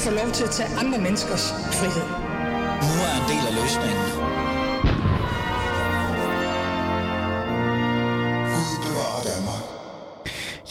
få lov til at tage andre menneskers frihed. Nu er en del af løsningen.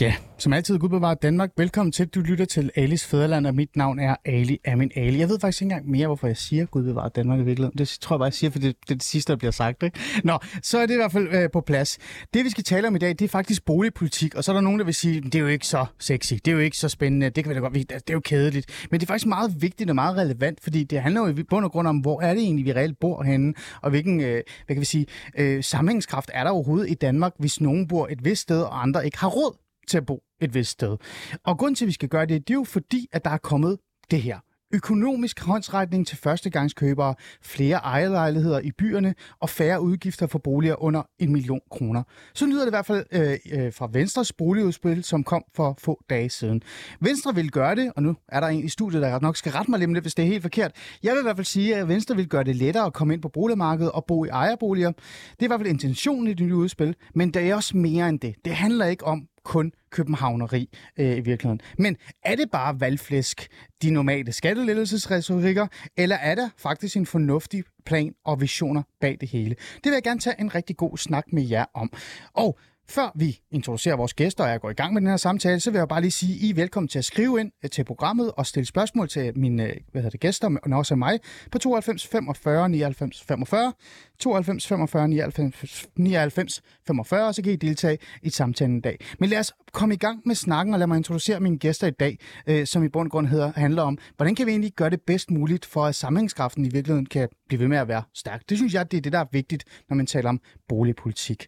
Ja, som altid, Gud bevarer Danmark. Velkommen til. Du lytter til Alis Fæderland, og mit navn er Ali Amin Ali. Jeg ved faktisk ikke engang mere, hvorfor jeg siger Gud bevarer Danmark i virkeligheden. Det tror jeg bare, jeg siger, for det, det er det sidste, der bliver sagt. Ikke? Nå, så er det i hvert fald øh, på plads. Det, vi skal tale om i dag, det er faktisk boligpolitik, og så er der nogen, der vil sige, det er jo ikke så sexy, det er jo ikke så spændende, det kan vi da godt vide, altså, det er jo kedeligt. Men det er faktisk meget vigtigt og meget relevant, fordi det handler jo i bund og grund om, hvor er det egentlig, vi reelt bor henne, og hvilken, øh, hvad kan vi sige, øh, sammenhængskraft er der overhovedet i Danmark, hvis nogen bor et vist sted, og andre ikke har råd til at bo et vist sted. Og grund til, at vi skal gøre det, det er jo fordi, at der er kommet det her. Økonomisk håndsretning til førstegangskøbere, flere ejerlejligheder i byerne og færre udgifter for boliger under en million kroner. Så lyder det i hvert fald øh, øh, fra Venstres boligudspil, som kom for få dage siden. Venstre vil gøre det, og nu er der en i studiet, der nok skal rette mig lidt, hvis det er helt forkert. Jeg vil i hvert fald sige, at Venstre vil gøre det lettere at komme ind på boligmarkedet og bo i ejerboliger. Det er i hvert fald intentionen i det nye udspil, men det er også mere end det. Det handler ikke om kun københavneri øh, i virkeligheden. Men er det bare valgflæsk, de normale skattelettelsesretorikker, eller er der faktisk en fornuftig plan og visioner bag det hele? Det vil jeg gerne tage en rigtig god snak med jer om. Og før vi introducerer vores gæster, og jeg går i gang med den her samtale, så vil jeg bare lige sige, at I er velkommen til at skrive ind øh, til programmet og stille spørgsmål til mine øh, hvad hedder det, gæster, og også mig, på 92 45 99 45, 92 45 99, 99 45, og så kan I deltage i samtalen i dag. Men lad os komme i gang med snakken, og lad mig introducere mine gæster i dag, øh, som i bund og grund hedder, handler om, hvordan kan vi egentlig gøre det bedst muligt, for at sammenhængskraften i virkeligheden kan blive ved med at være stærk. Det synes jeg, det er det, der er vigtigt, når man taler om boligpolitik.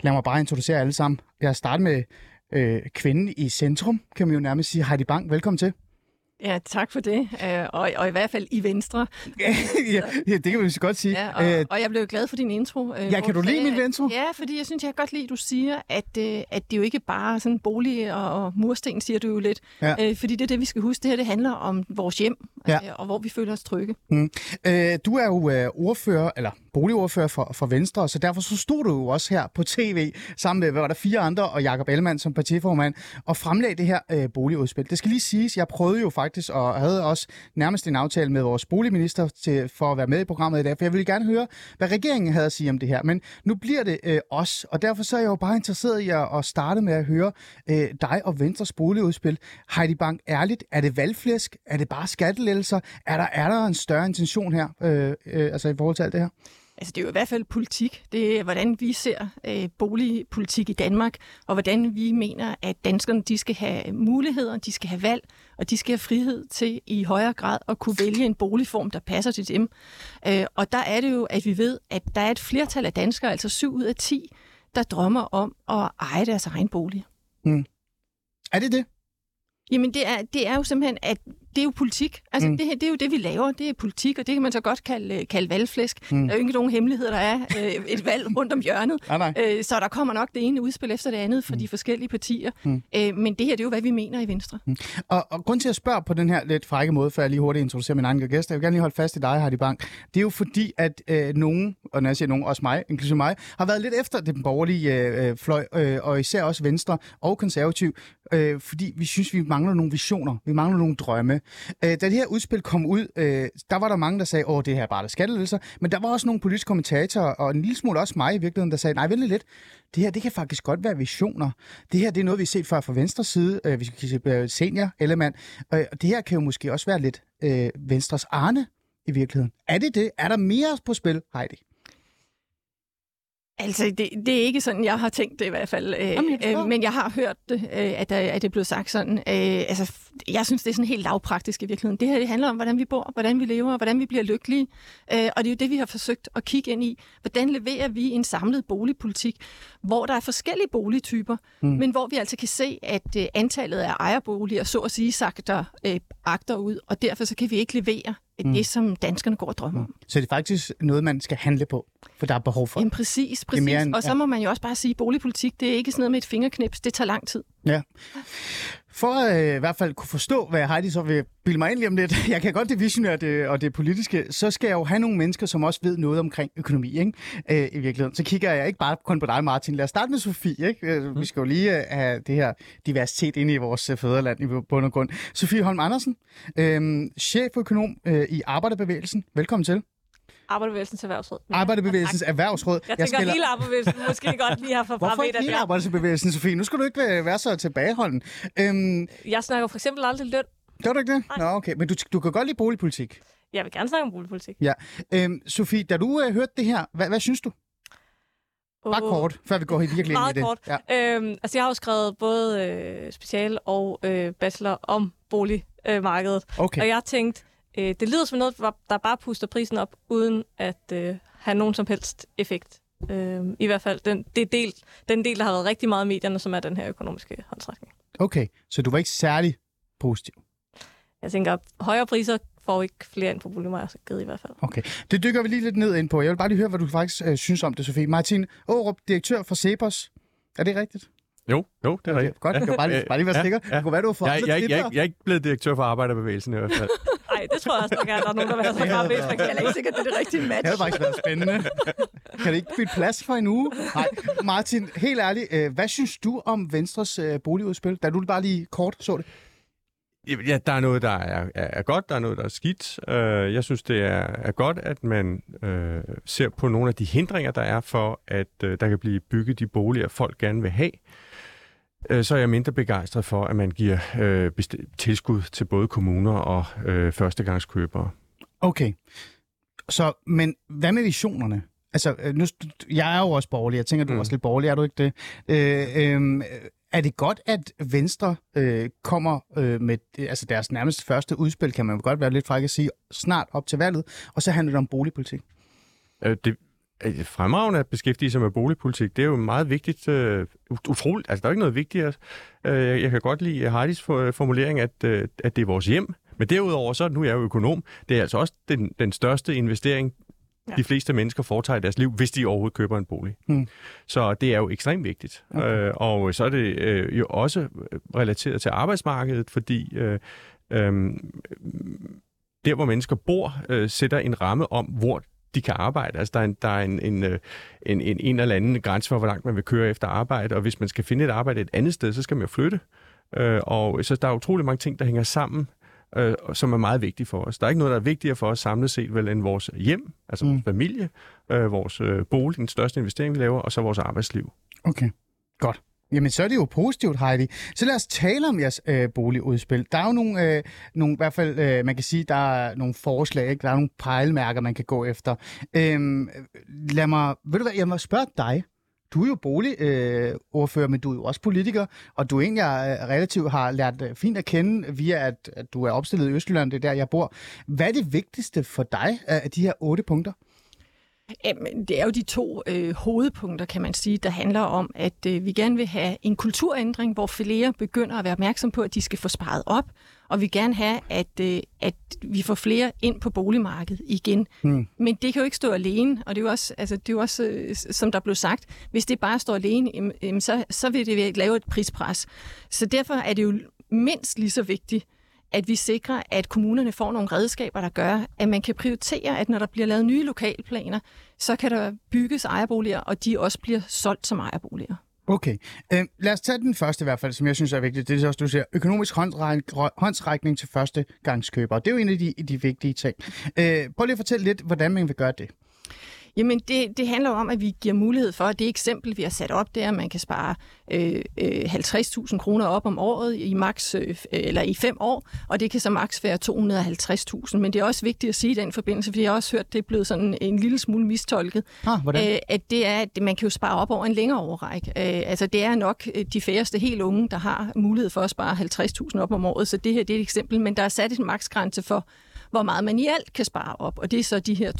Lad mig bare introducere alle sammen. Jeg starter med øh, kvinden i centrum, kan man jo nærmest sige. Heidi Bang, velkommen til. Ja, tak for det. Øh, og, og i hvert fald i Venstre. ja, ja, det kan vi godt sige. Ja, og, øh, og jeg blev glad for din intro. Øh, ja, kan du lide min intro? Ja, fordi jeg synes, jeg kan godt lide, at du siger, at, øh, at det jo ikke bare sådan bolig og, og mursten, siger du jo lidt. Ja. Øh, fordi det er det, vi skal huske. Det her, det handler om vores hjem, ja. øh, og hvor vi føler os trygge. Mm. Øh, du er jo øh, ordfører, eller boligordfører for, for Venstre, så derfor så stod du jo også her på tv sammen med, hvad var der, fire andre, og Jakob Ellemann som partiformand, og fremlagde det her øh, boligudspil. Det skal lige siges, jeg prøvede jo faktisk, og havde også nærmest en aftale med vores boligminister til, for at være med i programmet i dag, for jeg ville gerne høre, hvad regeringen havde at sige om det her. Men nu bliver det øh, os, og derfor så er jeg jo bare interesseret i at, at starte med at høre øh, dig og Venstres boligudspil. Heidi Bank, ærligt, er det valgflæsk? Er det bare skattelettelser? Er der, er der en større intention her, øh, øh, altså i forhold til alt det her? Altså, det er jo i hvert fald politik. Det er, hvordan vi ser øh, boligpolitik i Danmark, og hvordan vi mener, at danskerne de skal have muligheder, de skal have valg, og de skal have frihed til i højere grad at kunne vælge en boligform, der passer til dem. Øh, og der er det jo, at vi ved, at der er et flertal af danskere, altså 7 ud af 10, der drømmer om at eje deres egen bolig. Mm. Er det det? Jamen, det er, det er jo simpelthen, at det er jo politik. Altså, mm. det, det er jo det, vi laver. Det er politik, og det kan man så godt kalde, kalde valgflæsk. Mm. Der er jo ikke nogen hemmeligheder, der er øh, et valg rundt om hjørnet. ah, nej. Øh, så der kommer nok det ene udspil efter det andet fra mm. de forskellige partier. Mm. Øh, men det her, det er jo, hvad vi mener i Venstre. Mm. Og, og grund til at spørge på den her lidt frække måde, før jeg lige hurtigt introducerer min egen gæst, jeg vil gerne lige holde fast i dig, Hardy Bank. Det er jo fordi, at øh, nogen, og når jeg siger nogen, også mig, inklusive mig, har været lidt efter den borgerlige øh, fløj, øh, og især også Venstre og konservativ, øh, fordi vi synes, vi mangler nogle visioner, vi mangler nogle drømme. Øh, da det her udspil kom ud, øh, der var der mange, der sagde, åh, det her er bare der skattelettelser, men der var også nogle politiske kommentatorer, og en lille smule også mig i virkeligheden, der sagde, nej, vent lidt, det her, det kan faktisk godt være visioner. Det her, det er noget, vi har set før fra venstre side, øh, vi skal se øh, senior element, øh, og det her kan jo måske også være lidt øh, Venstres Arne i virkeligheden. Er det det? Er der mere på spil, Heidi? Altså, det, det er ikke sådan, jeg har tænkt det i hvert fald. Øh, Jamen, jeg øh, men jeg har hørt, øh, at, at det er blevet sagt sådan. Øh, altså, jeg synes, det er sådan helt lavpraktisk i virkeligheden. Det her det handler om, hvordan vi bor, hvordan vi lever, hvordan vi bliver lykkelige. Øh, og det er jo det, vi har forsøgt at kigge ind i. Hvordan leverer vi en samlet boligpolitik, hvor der er forskellige boligtyper, mm. men hvor vi altså kan se, at øh, antallet af ejerboliger, så at sige, sagter øh, agter ud, og derfor så kan vi ikke levere mm. det, som danskerne går og drømmer om. Mm. Så det er faktisk noget, man skal handle på, for der er behov for. Jamen præcis, præcis. End, og så må man jo også bare sige, at boligpolitik, det er ikke sådan noget med et fingerknips, det tager lang tid. Ja. For øh, i hvert fald kunne forstå, hvad Heidi så vil bilde mig ind lige om lidt, jeg kan godt det visionære det, og det politiske, så skal jeg jo have nogle mennesker, som også ved noget omkring økonomi, ikke? Øh, i virkeligheden. Så kigger jeg ikke bare kun på dig, Martin. Lad os starte med Sofie, ikke? Øh, vi skal jo lige øh, have det her diversitet inde i vores øh, fædreland i bund og grund. Sofie Holm Andersen, øh, cheføkonom øh, i Arbejderbevægelsen. Velkommen til. Arbejderbevægelsens Erhvervsråd. Arbejderbevægelsens Erhvervsråd. Jeg, jeg tænker spiller... hele arbejderbevægelsen måske godt lige have for Hvorfor ikke hele arbejderbevægelsen, Sofie? Nu skal du ikke være så tilbageholden. Øhm... Jeg snakker for eksempel aldrig løn. Gør du ikke det? Nej. Nå, okay. Men du, du kan godt lide boligpolitik. Jeg vil gerne snakke om boligpolitik. Ja. Øhm, Sofie, da du uh, hørte det her, hvad, hvad synes du? Bare uh, kort, før vi går helt virkelig ind i det. Kort. Ja. Øhm, altså, jeg har jo skrevet både øh, special og øh, bachelor om boligmarkedet. Øh, okay. Og jeg har tænkt, Øh, det lyder som noget, der bare puster prisen op, uden at øh, have nogen som helst effekt. Øh, I hvert fald den, det del, den del, der har været rigtig meget i medierne, som er den her økonomiske håndsrækning. Okay, så du var ikke særlig positiv? Jeg tænker, at højere priser får ikke flere ind på boligmarkedet i hvert fald. Okay, det dykker vi lige lidt ned ind på. Jeg vil bare lige høre, hvad du faktisk øh, synes om det, Sofie. Martin Aarup, direktør for Cepos. Er det rigtigt? Jo, jo, det er okay, rigtigt. Godt, ja. bare, lige, bare lige være sikker. Ja, ja. Det kunne være, du har jeg, jeg, jeg, jeg, jeg er ikke blevet direktør for Arbejderbevægelsen i hvert fald. Nej, det tror jeg også nok er, der er nogen, der vil have så meget ved. Jeg er ikke sikkert, det er det rigtige match. Det har faktisk været spændende. kan det ikke bytte plads for en uge? Nej, Martin, helt ærligt, øh, hvad synes du om Venstres øh, boligudspil, da du bare lige kort så det? Ja, der er noget, der er, er godt, der er noget, der er skidt. Uh, jeg synes, det er, er godt, at man uh, ser på nogle af de hindringer, der er for, at uh, der kan blive bygget de boliger, folk gerne vil have. Øh, så er jeg mindre begejstret for, at man giver øh, tilskud til både kommuner og øh, førstegangskøbere. Okay. Så, men hvad med visionerne? Altså, øh, nu, jeg er jo også borgerlig. Jeg tænker, du er mm. også lidt borgerlig, er du ikke det? Øh, øh, er det godt, at Venstre øh, kommer øh, med altså deres nærmest første udspil, kan man godt være lidt fræk at sige, snart op til valget, og så handler det om boligpolitik? Øh, det, fremragende at beskæftige sig med boligpolitik. Det er jo meget vigtigt. Uh, utroligt. Altså, der er ikke noget vigtigere. Uh, jeg kan godt lide Heidis formulering, at, uh, at det er vores hjem. Men derudover, så nu er jeg jo økonom, det er altså også den, den største investering, ja. de fleste mennesker foretager i deres liv, hvis de overhovedet køber en bolig. Hmm. Så det er jo ekstremt vigtigt. Okay. Uh, og så er det uh, jo også relateret til arbejdsmarkedet, fordi uh, um, der, hvor mennesker bor, uh, sætter en ramme om, hvor de kan arbejde. Altså, der er, en, der er en, en, øh, en, en, en eller anden grænse for, hvor langt man vil køre efter arbejde, og hvis man skal finde et arbejde et andet sted, så skal man jo flytte. Øh, og så der er utrolig mange ting, der hænger sammen, øh, som er meget vigtige for os. Der er ikke noget, der er vigtigere for os samlet set, vel, end vores hjem, altså mm. vores familie, øh, vores øh, bolig, den største investering, vi laver, og så vores arbejdsliv. Okay, godt. Jamen, så er det jo positivt, Heidi. Så lad os tale om jeres øh, boligudspil. Der er jo nogle, øh, nogle, i hvert fald, øh, man kan sige, der er nogle forslag, ikke? der er nogle pejlemærker, man kan gå efter. Øh, lad mig, ved du hvad, jeg må spørge dig. Du er jo boligordfører, øh, men du er jo også politiker, og du egentlig er, relativt har lært øh, fint at kende via, at, at du er opstillet i Østjylland, det er der, jeg bor. Hvad er det vigtigste for dig øh, af de her otte punkter? Jamen, det er jo de to øh, hovedpunkter, kan man sige, der handler om, at øh, vi gerne vil have en kulturændring, hvor flere begynder at være opmærksom på, at de skal få sparet op, og vi gerne have, at, øh, at vi får flere ind på boligmarkedet igen. Mm. Men det kan jo ikke stå alene, og det er jo også, altså, det er jo også øh, som der blev sagt, hvis det bare står alene, øh, så, så vil det lave et prispres. Så derfor er det jo mindst lige så vigtigt, at vi sikrer, at kommunerne får nogle redskaber, der gør, at man kan prioritere, at når der bliver lavet nye lokalplaner, så kan der bygges ejerboliger, og de også bliver solgt som ejerboliger. Okay. Øh, lad os tage den første i hvert fald, som jeg synes er vigtigt. Det er også, du siger, økonomisk håndsrækning til første gangskøber. Det er jo en af de, de vigtige ting. Øh, prøv lige at fortælle lidt, hvordan man vil gøre det. Jamen, det, det handler om, at vi giver mulighed for, at det eksempel, vi har sat op, det er, at man kan spare øh, øh, 50.000 kroner op om året i max, øh, eller i fem år, og det kan så maks være 250.000. Men det er også vigtigt at sige i den forbindelse, fordi jeg har også hørt, at det er blevet sådan en lille smule mistolket, ah, hvordan? Øh, at det er, at man kan jo spare op over en længere overræk. Øh, altså, det er nok øh, de færreste helt unge, der har mulighed for at spare 50.000 op om året, så det her det er et eksempel, men der er sat en maksgrænse for, hvor meget man i alt kan spare op, og det er så de her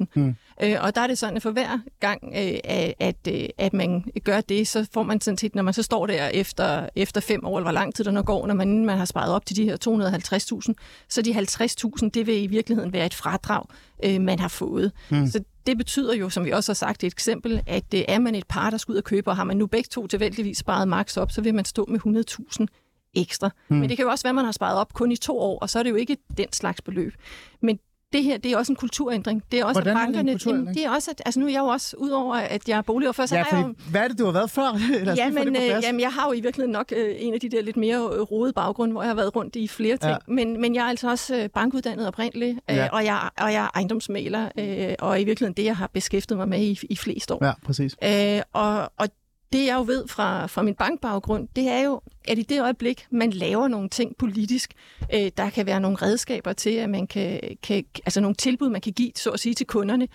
250.000. Mm. Øh, og der er det sådan, at for hver gang, øh, at, øh, at man gør det, så får man sådan set, når man så står der efter, efter fem år, eller hvor lang tid der nu går, når man, man har sparet op til de her 250.000, så de 50.000, det vil i virkeligheden være et fradrag, øh, man har fået. Mm. Så det betyder jo, som vi også har sagt i et eksempel, at det øh, er man et par, der skal ud og købe, og har man nu begge to tilfældigvis sparet max op, så vil man stå med 100.000 ekstra. Mm. Men det kan jo også være, at man har sparet op kun i to år, og så er det jo ikke den slags beløb. Men det her, det er også en kulturændring. Det er også, Hvordan at bankerne, er det, en det er også, at, altså nu er jeg jo også, udover at jeg er boligordfører, så ja, har jeg jo... Hvad er det, du har været før? ja, men, øh, jamen, jeg har jo i virkeligheden nok øh, en af de der lidt mere øh, rodede baggrunde, hvor jeg har været rundt i flere ting. Ja. Men, men jeg er altså også øh, bankuddannet oprindeligt, øh, ja. og, jeg, og jeg er ejendomsmaler, øh, og i virkeligheden det, jeg har beskæftiget mig med i, i flest år. Ja, præcis. Øh, og, og det jeg jo ved fra, fra min bankbaggrund, det er jo, at i det øjeblik, man laver nogle ting politisk, øh, der kan være nogle redskaber til, at man kan, kan, altså nogle tilbud, man kan give, så at sige, til kunderne,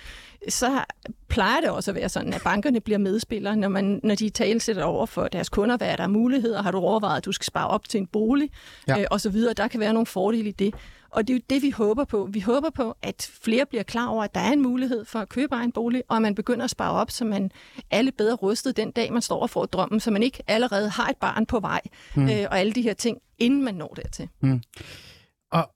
så plejer det også at være sådan, at bankerne bliver medspillere, når, man, når de talsætter over for deres kunder, hvad er der muligheder, har du overvejet, at du skal spare op til en bolig, ja. øh, og så videre. Der kan være nogle fordele i det. Og det er jo det, vi håber på. Vi håber på, at flere bliver klar over, at der er en mulighed for at købe egen bolig, og at man begynder at spare op, så man alle bedre rustet den dag, man står og får drømmen, så man ikke allerede har et barn på vej, mm. øh, og alle de her ting, inden man når dertil. Mm. Og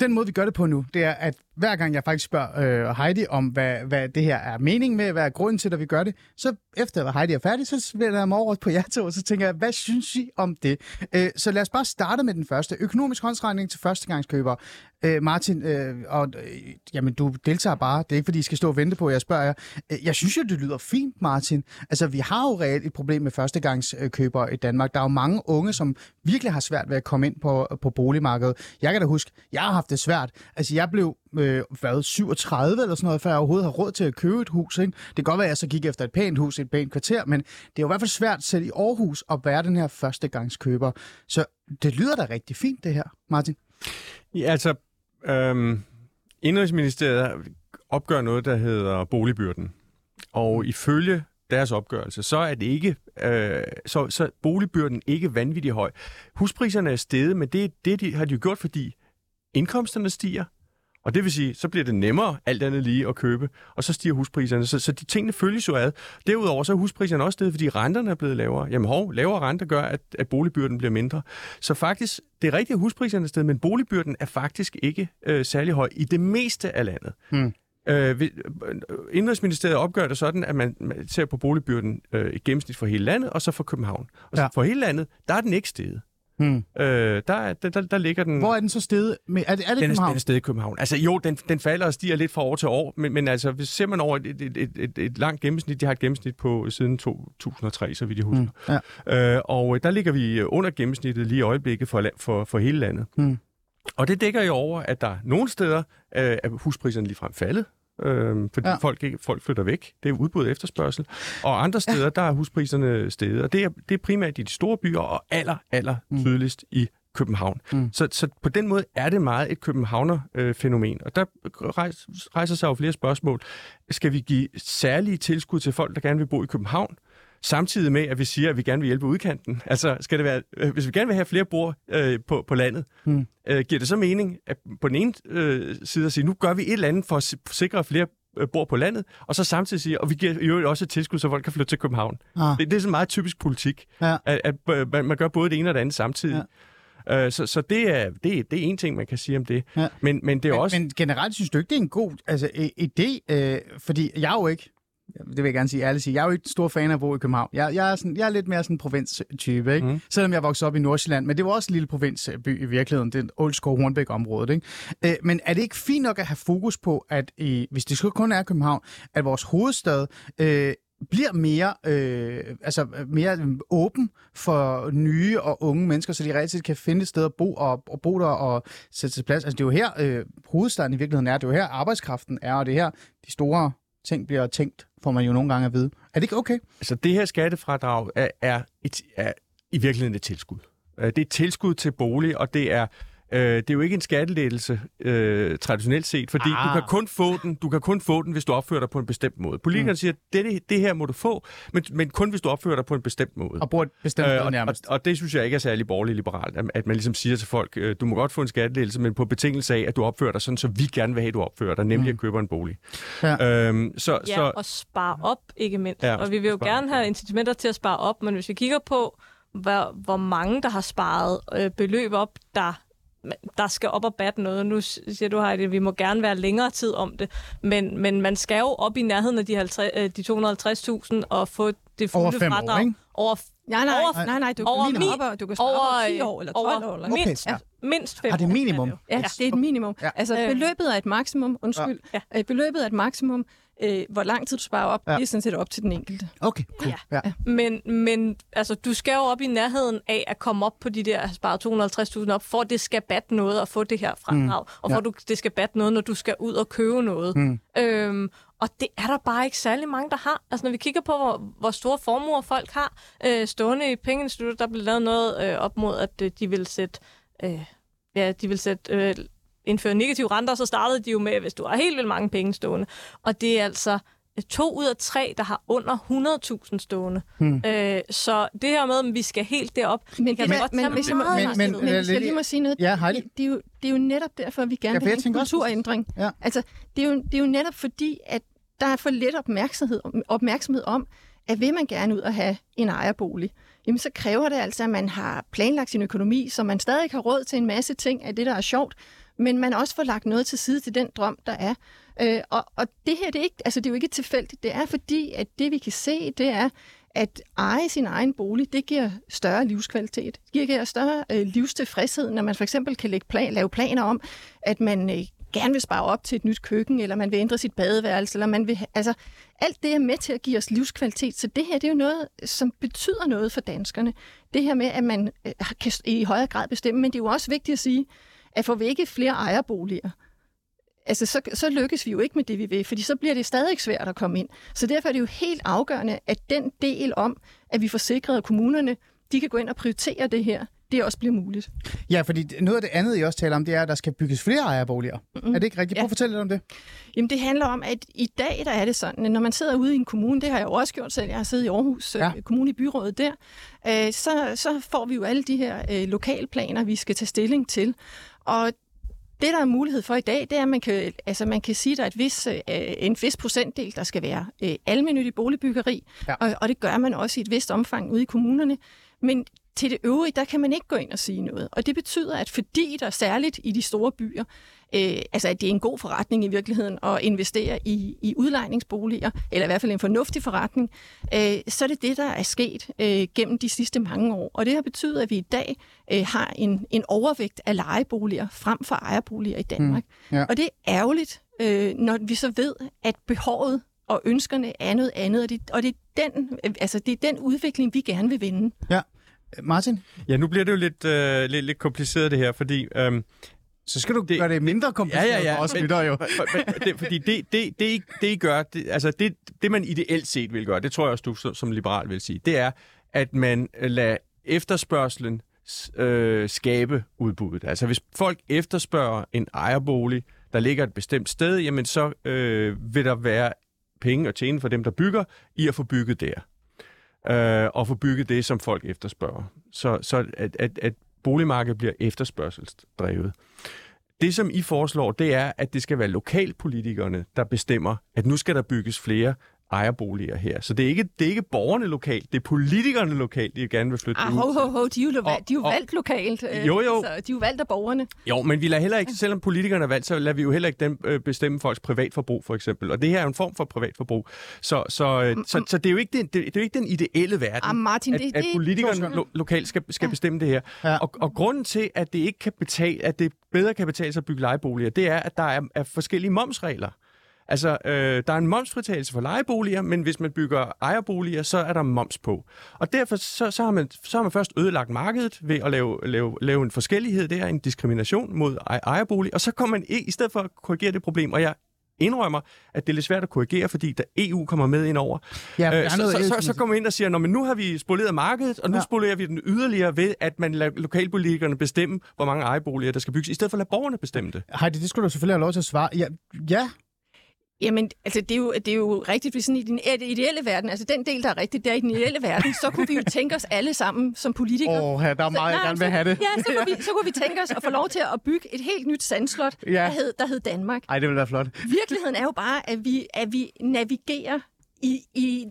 den måde, vi gør det på nu, det er, at hver gang jeg faktisk spørger øh, Heidi om, hvad, hvad det her er mening med, hvad er grunden til, at vi gør det, så efter at Heidi er færdig, så vender jeg mig over på jer to, og så tænker jeg, hvad synes I om det? Øh, så lad os bare starte med den første. Økonomisk håndsregning til førstegangskøbere. Øh, Martin, øh, og, øh, jamen, du deltager bare. Det er ikke, fordi I skal stå og vente på, at jeg spørger jer. Øh, jeg synes jo, det lyder fint, Martin. Altså, vi har jo reelt et problem med førstegangskøbere i Danmark. Der er jo mange unge, som virkelig har svært ved at komme ind på, på boligmarkedet. Jeg kan da huske, jeg har haft det svært. Altså, jeg blev øh, hvad, 37 eller sådan noget, før jeg overhovedet har råd til at købe et hus. Ikke? Det kan godt være, at jeg så gik efter et pænt hus, et pænt kvarter, men det er jo i hvert fald svært selv i Aarhus at være den her førstegangskøber. Så det lyder da rigtig fint, det her, Martin. Ja, altså, øhm, Indrigsministeriet opgør noget, der hedder boligbyrden. Og mm. ifølge deres opgørelse, så er det ikke, øh, så, så boligbyrden ikke vanvittigt høj. Huspriserne er steget, men det, det de, har de jo gjort, fordi indkomsterne stiger, og det vil sige, så bliver det nemmere alt andet lige at købe, og så stiger huspriserne. Så, så de tingene følges jo ad. Derudover så er huspriserne også steget, fordi renterne er blevet lavere. Jamen hov, lavere renter gør, at, at boligbyrden bliver mindre. Så faktisk, det er rigtigt, at huspriserne er steget, men boligbyrden er faktisk ikke øh, særlig høj i det meste af landet. Hmm. Øh, Indrigsministeriet opgør det sådan, at man ser på boligbyrden øh, i gennemsnit for hele landet, og så for København. Og så ja. for hele landet, der er den ikke steget. Hmm. Øh, der, der, der ligger den... Hvor er den så stedet? Er det, er det den København? Den er stedet i København. Altså jo, den, den falder og stiger lidt fra år til år, men, men altså, hvis ser man over et, et, et, et, et langt gennemsnit, de har et gennemsnit på siden 2003, så vidt jeg husker. Hmm. Ja. Øh, og der ligger vi under gennemsnittet lige i øjeblikket for, for, for hele landet. Hmm. Og det dækker jo over, at der nogle steder øh, er huspriserne ligefrem faldet, øh, fordi ja. folk, ikke, folk flytter væk. Det er udbud og efterspørgsel. Og andre steder, ja. der er huspriserne steget. Og det er, det er primært i de store byer, og aller, aller mm. tydeligst i København. Mm. Så, så på den måde er det meget et københavner-fænomen. og der rejser sig jo flere spørgsmål. Skal vi give særlige tilskud til folk, der gerne vil bo i København? Samtidig med, at vi siger, at vi gerne vil hjælpe udkanten. Altså, skal det være, øh, hvis vi gerne vil have flere bor øh, på, på landet, hmm. øh, giver det så mening, at på den ene øh, side at sige, nu gør vi et eller andet for at sikre, flere øh, bor på landet, og så samtidig sige, og vi giver jo også et tilskud, så folk kan flytte til København. Ah. Det, det er sådan meget typisk politik, ja. at, at, at man gør både det ene og det andet samtidig. Ja. Så, så det er, det, det er en ting, man kan sige om det. Ja. Men, men det er men, også... Men generelt synes du ikke, det er en god altså, idé, øh, fordi jeg er jo ikke det vil jeg gerne sige ærligt sige, jeg er jo ikke stor fan af at bo i København. Jeg, jeg, er, sådan, jeg er lidt mere sådan en provinstype, ikke? Mm. Selvom jeg voksede op i Nordsjælland, men det var også en lille provinsby i virkeligheden, det er Ålskov hornbæk området ikke? Øh, men er det ikke fint nok at have fokus på, at i, hvis det kun er København, at vores hovedstad øh, bliver mere, øh, altså mere åben for nye og unge mennesker, så de reelt kan finde et sted at bo og, og bo der og sætte sig plads. Altså det er jo her, øh, hovedstaden i virkeligheden er, det er jo her arbejdskraften er, og det er her de store ting bliver tænkt, får man jo nogle gange at vide. Er det ikke okay? Altså det her skattefradrag er, er, et, er i virkeligheden et tilskud. Øh, det er et tilskud til bolig, og det er Øh, det er jo ikke en skattelettelse øh, traditionelt set, fordi ah. du kan kun få den, du kan kun få den, hvis du opfører dig på en bestemt måde. Politikerne mm. siger, det, det her må du få, men, men kun hvis du opfører dig på en bestemt måde. Og bruger et bestemt øh, nærmest. Og, og det synes jeg ikke er særlig borgerlig liberalt, at, at man ligesom siger til folk, øh, du må godt få en skattelettelse, men på betingelse af, at du opfører dig sådan, så vi gerne vil have, at du opfører dig, nemlig mm. at købe en bolig. Ja, øhm, så, ja så, og spare op, ikke mindst. Ja, og vi vil jo gerne have incitamenter til at spare op, men hvis vi kigger på, hvor, hvor mange, der har sparet øh, beløb op, der der skal op og batte noget. Nu siger du, Heidi, at vi må gerne være længere tid om det, men, men man skal jo op i nærheden af de, 50, øh, de 250.000 og få det fulde over fem fradrag år, ikke? over Nej, nej, over, nej, nej, du over kan minimum. Op, du kan over, over 10 år eller 12 over, år. Eller? Okay, mindst, ja. mindst 5 år. det er minimum? Ja, det er et minimum. Ja. Altså, beløbet er et maksimum, undskyld. Ja. Øh, beløbet er et maksimum. Øh, hvor lang tid du sparer op, ja. det er sådan set op til den enkelte. Okay, cool. Ja. Ja. Men, men altså, du skal jo op i nærheden af at komme op på de der spare 250.000 op, for det skal batte noget at få det her fradrag, mm. og for ja. du, det skal batte noget, når du skal ud og købe noget. Mm. Øhm, og det er der bare ikke særlig mange, der har. Altså når vi kigger på, hvor, hvor store formuer folk har øh, stående i pengeinstitutter, der blev lavet noget øh, op mod, at øh, de vil sætte... Øh, ja, de vil sætte øh, indføre negative renter, så startede de jo med, hvis du har helt vildt mange penge stående. Og det er altså to ud af tre, der har under 100.000 stående. Hmm. Øh, så det her med, at vi skal helt derop, men, kan men, godt men, men, men, men, men, hvis jeg lige må sige noget, ja, det, det, er jo, det er jo netop derfor, at vi gerne ja, vil have en kulturændring. Ja. Altså, det, er jo, det er jo netop fordi, at der er for lidt opmærksomhed, opmærksomhed om, at vil man gerne ud og have en ejerbolig, jamen så kræver det altså, at man har planlagt sin økonomi, så man stadig har råd til en masse ting af det, der er sjovt, men man også får lagt noget til side til den drøm, der er. Øh, og, og det her, det er, ikke, altså, det er jo ikke tilfældigt. Det er fordi, at det vi kan se, det er, at eje sin egen bolig, det giver større livskvalitet. Det giver større øh, livstilfredshed, når man for eksempel kan lægge plan, lave planer om, at man øh, gerne vil spare op til et nyt køkken, eller man vil ændre sit badeværelse, eller man vil... Altså, alt det er med til at give os livskvalitet, så det her det er jo noget, som betyder noget for danskerne. Det her med, at man øh, kan i højere grad bestemme, men det er jo også vigtigt at sige, at får vi ikke flere ejerboliger, altså så, så lykkes vi jo ikke med det, vi vil, fordi så bliver det stadig svært at komme ind. Så derfor er det jo helt afgørende, at den del om, at vi får sikret, at kommunerne de kan gå ind og prioritere det her, det også bliver muligt. Ja, fordi noget af det andet, I også taler om, det er, at der skal bygges flere ejerboliger. Mm-hmm. Er det ikke rigtigt? Prøv at fortælle lidt om det. Jamen, det handler om, at i dag der er det sådan, at når man sidder ude i en kommune, det har jeg jo også gjort selv, jeg har siddet i Aarhus ja. Øh, Kommune i byrådet der, øh, så, så får vi jo alle de her øh, lokalplaner, vi skal tage stilling til. Og det, der er mulighed for i dag, det er, at man kan, altså man kan sige, at der er et vis, øh, en vis procentdel, der skal være øh, almindeligt boligbyggeri, ja. og, og det gør man også i et vist omfang ude i kommunerne. Men til det øvrige, der kan man ikke gå ind og sige noget. Og det betyder, at fordi der særligt i de store byer, øh, altså at det er en god forretning i virkeligheden at investere i, i udlejningsboliger, eller i hvert fald en fornuftig forretning, øh, så er det det, der er sket øh, gennem de sidste mange år. Og det har betydet, at vi i dag øh, har en, en overvægt af lejeboliger frem for ejerboliger i Danmark. Mm, ja. Og det er ærgerligt, øh, når vi så ved, at behovet og ønskerne er noget andet, og det, og det, er, den, altså det er den udvikling, vi gerne vil vinde. Ja. Martin? Ja, nu bliver det jo lidt, øh, lidt, lidt kompliceret det her, fordi... Øh, så skal du det, gøre det mindre kompliceret ja, ja, ja, for os lytter jo. det, fordi det, det, det, I, det, I gør, det, altså det, det man ideelt set vil gøre, det tror jeg også, du som, som liberal vil sige, det er, at man lader efterspørgselen øh, skabe udbuddet. Altså hvis folk efterspørger en ejerbolig, der ligger et bestemt sted, jamen så øh, vil der være penge at tjene for dem, der bygger, i at få bygget der øh, og få bygget det, som folk efterspørger. Så, så at, at, at boligmarkedet bliver efterspørgselsdrevet. Det, som I foreslår, det er, at det skal være lokalpolitikerne, der bestemmer, at nu skal der bygges flere ejerboliger her. Så det er ikke, det er ikke borgerne lokalt, det er politikerne lokalt, de gerne vil flytte ah, ud. Ho, ho, ho, de er jo, lo- og, de er jo valgt og, lokalt. Øh, jo, jo. Så de er jo valgt af borgerne. Jo, men vi lader heller ikke, selvom politikerne er valgt, så lader vi jo heller ikke dem øh, bestemme folks privatforbrug, for eksempel. Og det her er en form for privatforbrug. Så, så, øh, mm, så, mm. så det, er jo ikke den, det, det er jo ikke den ideelle verden, ah, Martin, at, det, at politikerne lo- lokalt skal, skal ja. bestemme det her. Ja. Og, og grunden til, at det ikke kan betale, at det bedre kan betale sig at bygge lejeboliger, det er, at der er, er forskellige momsregler. Altså, øh, der er en momsfritagelse for lejeboliger, men hvis man bygger ejerboliger, så er der moms på. Og derfor så, så, har, man, så har man først ødelagt markedet ved at lave, lave, lave en forskellighed der, en diskrimination mod ejerbolig, og så kommer man i stedet for at korrigere det problem, og jeg indrømmer, at det er lidt svært at korrigere, fordi da EU kommer med ind over, ja, øh, så, så, så, så kommer man ind og siger, men nu har vi spoleret markedet, og nu ja. spolerer vi den yderligere ved, at man lader lokalpolitikerne bestemme, hvor mange ejerboliger der skal bygges, i stedet for at lade borgerne bestemme det. Heidi, det skulle du selvfølgelig have lov til at svare. Ja, ja Jamen, altså, det er jo, det er jo rigtigt, hvis sådan i den ideelle verden, altså den del, der er rigtigt, der er i den ideelle verden, så kunne vi jo tænke os alle sammen som politikere. Åh, oh, ja, der er meget, jeg gerne vil have det. Ja, så kunne, vi, så kunne vi tænke os at få lov til at bygge et helt nyt sandslot, ja. der, hed, der hed Danmark. Ej, det ville være flot. Virkeligheden er jo bare, at vi, at vi navigerer i, i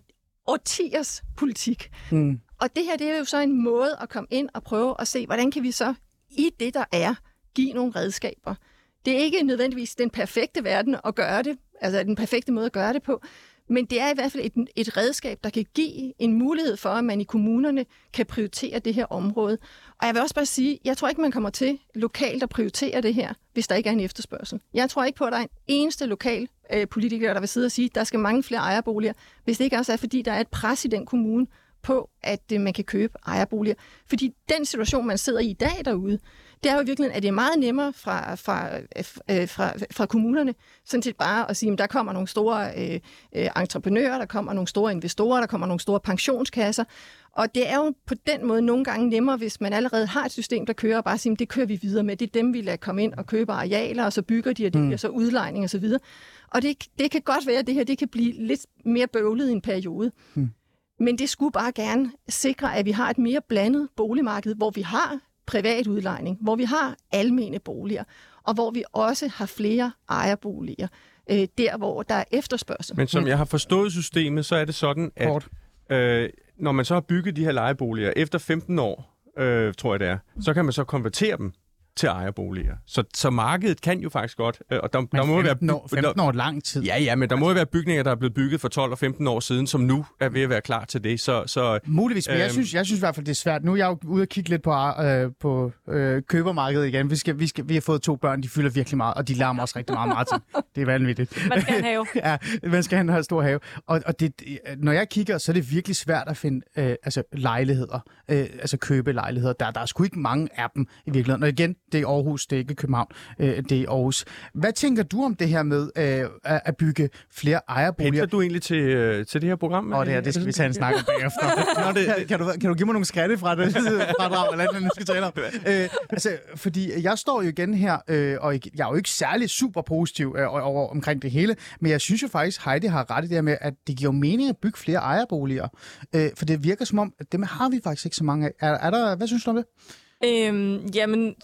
årtiers politik. Mm. Og det her, det er jo så en måde at komme ind og prøve at se, hvordan kan vi så i det, der er, give nogle redskaber. Det er ikke nødvendigvis den perfekte verden at gøre det, altså den perfekte måde at gøre det på. Men det er i hvert fald et, et redskab, der kan give en mulighed for, at man i kommunerne kan prioritere det her område. Og jeg vil også bare sige, jeg tror ikke, man kommer til lokalt at prioritere det her, hvis der ikke er en efterspørgsel. Jeg tror ikke på, at der er en eneste lokal øh, politiker, der vil sidde og sige, at der skal mange flere ejerboliger, hvis det ikke også er, fordi der er et pres i den kommune på, at øh, man kan købe ejerboliger. Fordi den situation, man sidder i i dag derude, det er jo i virkeligheden, at det er meget nemmere fra, fra, øh, fra, fra kommunerne, sådan set bare at sige, at der kommer nogle store øh, øh, entreprenører, der kommer nogle store investorer, der kommer nogle store pensionskasser, og det er jo på den måde nogle gange nemmere, hvis man allerede har et system, der kører, og bare sige, det kører vi videre med. Det er dem, vi lader komme ind og købe arealer, og så bygger de, og det mm. bliver så udlejning osv. Og, og det, det kan godt være, at det her det kan blive lidt mere bøvlet i en periode. Mm. Men det skulle bare gerne sikre, at vi har et mere blandet boligmarked, hvor vi har privat udlejning, hvor vi har almene boliger, og hvor vi også har flere ejerboliger, øh, der hvor der er efterspørgsel. Men som jeg har forstået systemet, så er det sådan, at øh, når man så har bygget de her lejeboliger efter 15 år, øh, tror jeg det er, så kan man så konvertere dem til ejerboliger. Så, så markedet kan jo faktisk godt... Øh, og der, der må 15, være, år, 15 år lang tid. Ja, ja, men der må jo være bygninger, der er blevet bygget for 12 og 15 år siden, som nu er ved at være klar til det. Så, så, Muligvis, men øh, jeg, øhm, synes, jeg synes i hvert fald, det er svært. Nu er jeg jo ude og kigge lidt på, øh, på øh, købermarkedet igen. Vi, skal, vi, skal, vi har fået to børn, de fylder virkelig meget, og de larmer også rigtig meget, Martin. Det er vanvittigt. Man skal have have. ja, man skal have en stor have. Og, og det, når jeg kigger, så er det virkelig svært at finde øh, altså lejligheder, øh, altså købe lejligheder. Der, der er sgu ikke mange af dem i virkeligheden. Og igen, det er Aarhus, det ikke København, øh, det er Aarhus. Hvad tænker du om det her med øh, at bygge flere ejerboliger? Henter du egentlig til, øh, til det her program? Åh, det her, det skal vi tage en snak om bagefter. Nå, det, kan, kan, du, kan du give mig nogle skatte fra det fradrag, eller hvad skal tale om? Øh, altså, fordi jeg står jo igen her, øh, og jeg er jo ikke særlig super positiv øh, over, omkring det hele, men jeg synes jo faktisk, Heidi har ret i det her med, at det giver mening at bygge flere ejerboliger. Øh, for det virker som om, at dem har vi faktisk ikke så mange af. Er, er der, hvad synes du om det? Øhm, jamen,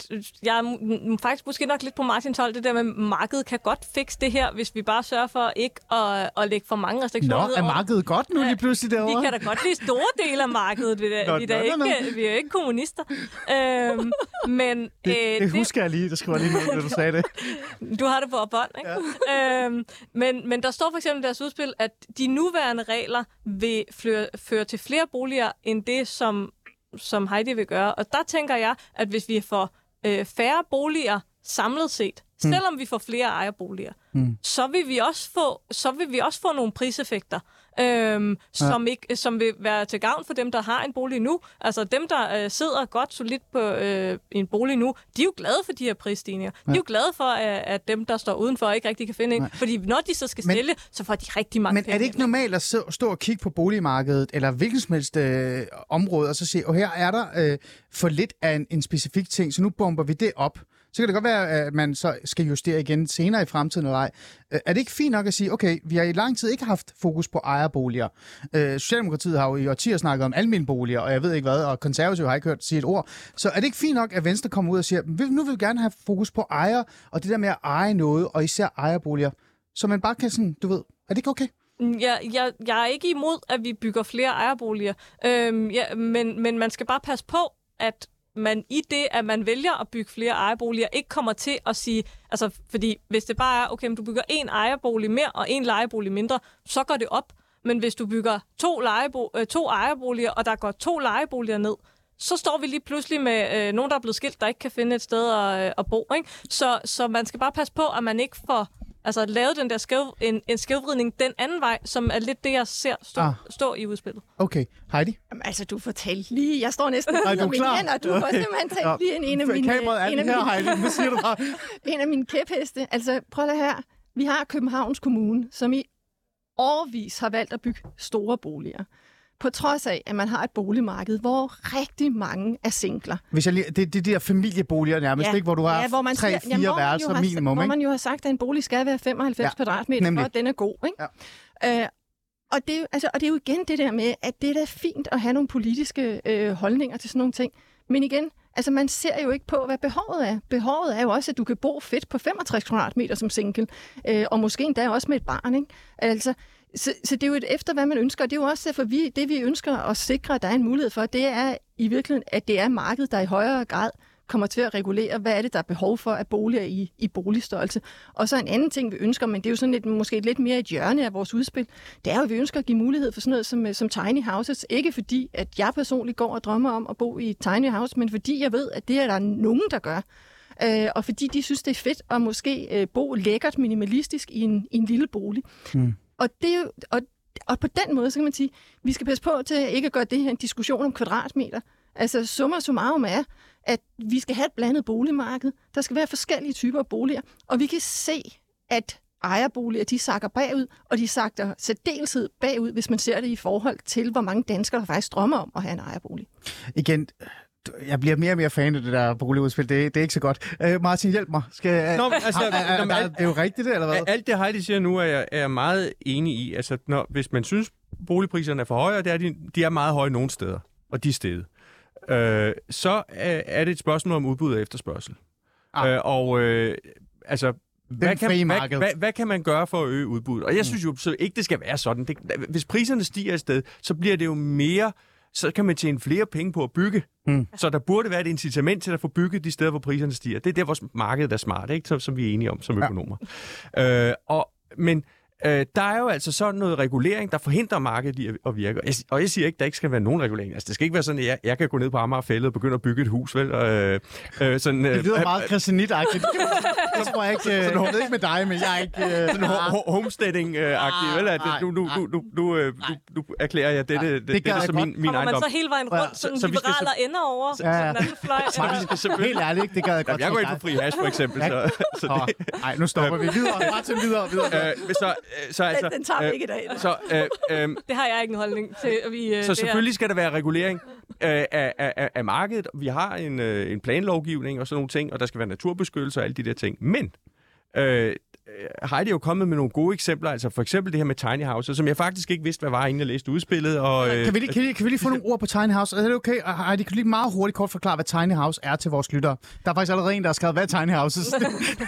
jeg er faktisk måske nok lidt på Martins hold, det der med, markedet kan godt fikse det her, hvis vi bare sørger for ikke at, at lægge for mange restriktioner Nå, er markedet godt nu lige pludselig derovre? Vi kan da godt lide store dele af markedet. Vi, Nå, vi, er, ikke, vi er ikke kommunister. øhm, men, det, øh, det husker det, jeg lige, det skriver lige ned, når du sagde det. Du har det på bånd, ikke? Ja. øhm, men, men der står for eksempel i deres udspil, at de nuværende regler vil føre, føre til flere boliger, end det, som som Heidi vil gøre. Og der tænker jeg, at hvis vi får øh, færre boliger samlet set, mm. selvom vi får flere ejerboliger, mm. så, vil vi også få, så vil vi også få nogle priseffekter øhm, ja. som, ikke, som vil være til gavn for dem, der har en bolig nu. Altså dem, der øh, sidder godt solidt på øh, en bolig nu, de er jo glade for de her prisstigninger. Ja. De er jo glade for, at, at dem, der står udenfor, ikke rigtig kan finde en. Fordi når de så skal men, sælge, så får de rigtig mange Men penge. er det ikke normalt at stå og kigge på boligmarkedet, eller hvilken som helst øh, område, og så sige, og her er der øh, for lidt af en, en specifik ting, så nu bomber vi det op. Så kan det godt være, at man så skal justere igen senere i fremtiden eller ej. Øh, er det ikke fint nok at sige, okay, vi har i lang tid ikke haft fokus på ejerboliger. Øh, Socialdemokratiet har jo i årtier snakket om almindelige og jeg ved ikke hvad, og konservative har ikke hørt sige et ord. Så er det ikke fint nok, at Venstre kommer ud og siger, nu vil vi gerne have fokus på ejer, og det der med at eje noget, og især ejerboliger, så man bare kan sådan, du ved, er det ikke okay? Mm, jeg, jeg, jeg er ikke imod, at vi bygger flere ejerboliger, øhm, ja, men, men man skal bare passe på, at man i det, at man vælger at bygge flere ejerboliger, ikke kommer til at sige, altså fordi hvis det bare er, okay, men du bygger en ejerbolig mere og en lejebolig mindre, så går det op. Men hvis du bygger to, lejebo- øh, to ejerboliger, og der går to lejeboliger ned, så står vi lige pludselig med øh, nogen, der er blevet skilt, der ikke kan finde et sted at, øh, at bo. Ikke? Så, så man skal bare passe på, at man ikke får Altså at lave den der skæv, en, en skævvridning den anden vej, som er lidt det, jeg ser stå, ah. stå i udspillet. Okay. Heidi? Jamen, altså, du fortalte lige... Jeg står næsten med mine hænder. Du får simpelthen talt lige en, en af mine... Kameraet er en af her, Heidi. Hvad siger du bare? en af mine kæpheste. Altså, prøv at her. Vi har Københavns Kommune, som i årvis har valgt at bygge store boliger på trods af, at man har et boligmarked, hvor rigtig mange er singler. Hvis jeg lige, det, det er de der familieboliger nærmest, ja. ikke? hvor du har ja, hvor man tre, fire ja, værelser minimum. Hvor man jo har sagt, at en bolig skal være 95 ja, kvadratmeter, nemlig. for at den er god. Ikke? Ja. Øh, og, det, altså, og det er jo igen det der med, at det er da fint at have nogle politiske øh, holdninger til sådan nogle ting. Men igen, altså man ser jo ikke på, hvad behovet er. Behovet er jo også, at du kan bo fedt på 65 kvadratmeter som single, øh, og måske endda også med et barn. Ikke? Altså, så, så det er jo et efter, hvad man ønsker, og det er jo også derfor, vi, det vi ønsker at sikre, at der er en mulighed for, det er i virkeligheden, at det er markedet, der i højere grad kommer til at regulere, hvad er det, der er behov for af boliger i, i boligstørrelse. Og så en anden ting, vi ønsker, men det er jo sådan lidt, måske lidt mere et hjørne af vores udspil, det er jo, at vi ønsker at give mulighed for sådan noget som, som tiny houses. Ikke fordi, at jeg personligt går og drømmer om at bo i et tiny house, men fordi jeg ved, at det er der nogen, der gør. Øh, og fordi de synes, det er fedt at måske øh, bo lækkert minimalistisk i en, i en lille bolig. Mm. Og, det og, og på den måde, så kan man sige, vi skal passe på til ikke at gøre det her en diskussion om kvadratmeter. Altså summa summarum er, at vi skal have et blandet boligmarked. Der skal være forskellige typer af boliger. Og vi kan se, at ejerboliger, de sakker bagud, og de sakker særdeleshed bagud, hvis man ser det i forhold til, hvor mange danskere, der faktisk drømmer om at have en ejerbolig. Igen, jeg bliver mere og mere fan af det der boligudspil. Det, det er ikke så godt. Uh, Martin, hjælp mig. Skal, Nå, altså, er, er, er, er, det er jo rigtigt, det, eller hvad? Alt det, Heidi siger nu, er jeg, er jeg meget enig i. Altså, når, hvis man synes, boligpriserne er for høje, og det er de, de er meget høje nogle steder, og de steder, øh, så er, er det et spørgsmål om udbud og efterspørgsel. Ah. Øh, og øh, altså, hvad kan, hvad, hvad, hvad kan man gøre for at øge udbuddet? Og jeg mm. synes jo så ikke, det skal være sådan. Det, hvis priserne stiger et sted, så bliver det jo mere så kan man tjene flere penge på at bygge. Mm. Så der burde være et incitament til at få bygget de steder, hvor priserne stiger. Det er der, hvor markedet er smart, ikke? Som, som vi er enige om som økonomer. Ja. Øh, og, men Øh, der er jo altså sådan noget regulering, der forhindrer markedet i at virke. Jeg, og jeg siger ikke, at der ikke skal være nogen regulering. Altså, det skal ikke være sådan, at jeg, jeg kan gå ned på Amagerfældet og begynde at bygge et hus, vel? Øh, øh, sådan, øh, det lyder øh, meget christianit-agtigt. jeg tror ikke, øh, sådan, jeg ved ikke med dig, men jeg er ikke... Øh, sådan ho- homesteading-agtigt, vel? At nu, nu, nu, nu, nu, øh, nu, nu erklærer jeg dette, det, det, det som min, min ejendom. Kommer man så hele vejen rundt, sådan så, liberale skal, ender over, ja, ja. sådan anden fløj? Helt ærligt, ikke? det gad jeg godt. Jeg går ind på fri hash, for eksempel. Nej, nu stopper vi. Videre, Martin, videre, videre. Så, så altså, tager vi øh, ikke i dag. Så, øh, øh, det har jeg ikke en holdning til. Vi, øh, så selvfølgelig skal der være regulering øh, af, af, af markedet. Vi har en, øh, en planlovgivning og sådan nogle ting, og der skal være naturbeskyttelse og alle de der ting. Men øh, Øh, Heidi er jo kommet med nogle gode eksempler, altså for eksempel det her med tiny houses, som jeg faktisk ikke vidste, hvad var, inden jeg læste udspillet. Og, øh, kan, vi lige, kan, vi, kan vi lige få nogle ord på tiny house? Er det okay? Heidi, kan du lige meget hurtigt kort forklare, hvad tiny house er til vores lyttere? Der er faktisk allerede en, der har skrevet, hvad er tiny houses?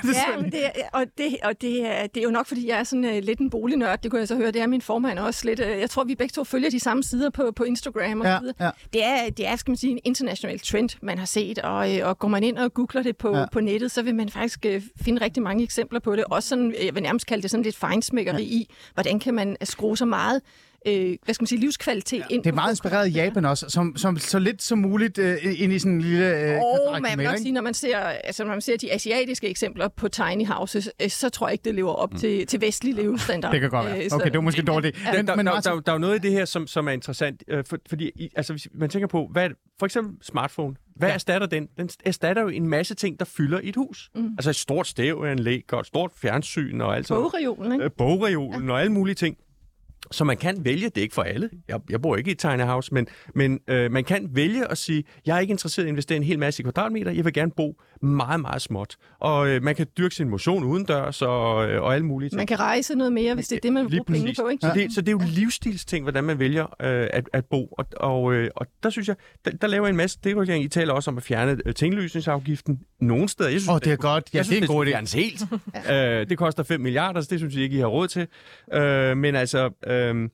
ja, men det, og, det, og det, er, det er jo nok, fordi jeg er sådan uh, lidt en bolignørd, det kunne jeg så høre. Det er min formand også lidt. Uh, jeg tror, vi begge to følger de samme sider på, på Instagram og ja, så videre. Ja. Det, er, det er, skal man sige, en international trend, man har set, og, og går man ind og googler det på, ja. på nettet, så vil man faktisk uh, finde rigtig mange eksempler på det. Også sådan, jeg vil nærmest kalde det sådan lidt fejnsmækkeri ja. i, hvordan kan man skrue så meget øh, hvad skal man sige, livskvalitet ja. ind. Det er meget inspireret af Japan også, som, som så lidt som muligt øh, ind i sådan en lille... Øh, oh, man vil nok sige, når man, ser, altså, når man ser de asiatiske eksempler på tiny houses, øh, så tror jeg ikke, det lever op mm. til, til vestlig levestandard. det kan godt være. Øh, okay, det var måske dårligt. Ja. Men, der, men, der, der, der, der er jo noget i det her, som, som er interessant, øh, for, fordi altså, hvis man tænker på, hvad, for eksempel smartphone, hvad ja. erstatter den? Den erstatter jo en masse ting, der fylder et hus. Mm. Altså et stort stævanlæg og et stort fjernsyn og alt sådan Bogreolen, ikke? Øh, bogreolen ja. og alle mulige ting. Så man kan vælge, det er ikke for alle, jeg, jeg bor ikke i et tiny house, men, men øh, man kan vælge at sige, jeg er ikke interesseret i at investere en hel masse i kvadratmeter, jeg vil gerne bo meget, meget småt. Og øh, man kan dyrke sin motion udendørs og, øh, og alle mulige ting. Man kan rejse noget mere, hvis det er det, man vil bruge penge på. Ikke? Så, det, så det er jo livsstilsting, hvordan man vælger øh, at, at bo. Og, og, øh, og der synes jeg, der, der laver en masse deregulering. I taler også om at fjerne øh, tinglysningsafgiften nogle steder. Jeg synes, oh, det er det, godt. Ja, jeg synes, det er en god idé. helt. øh, det koster 5 milliarder, så det synes jeg ikke, I har råd til. Øh, men altså... Øh,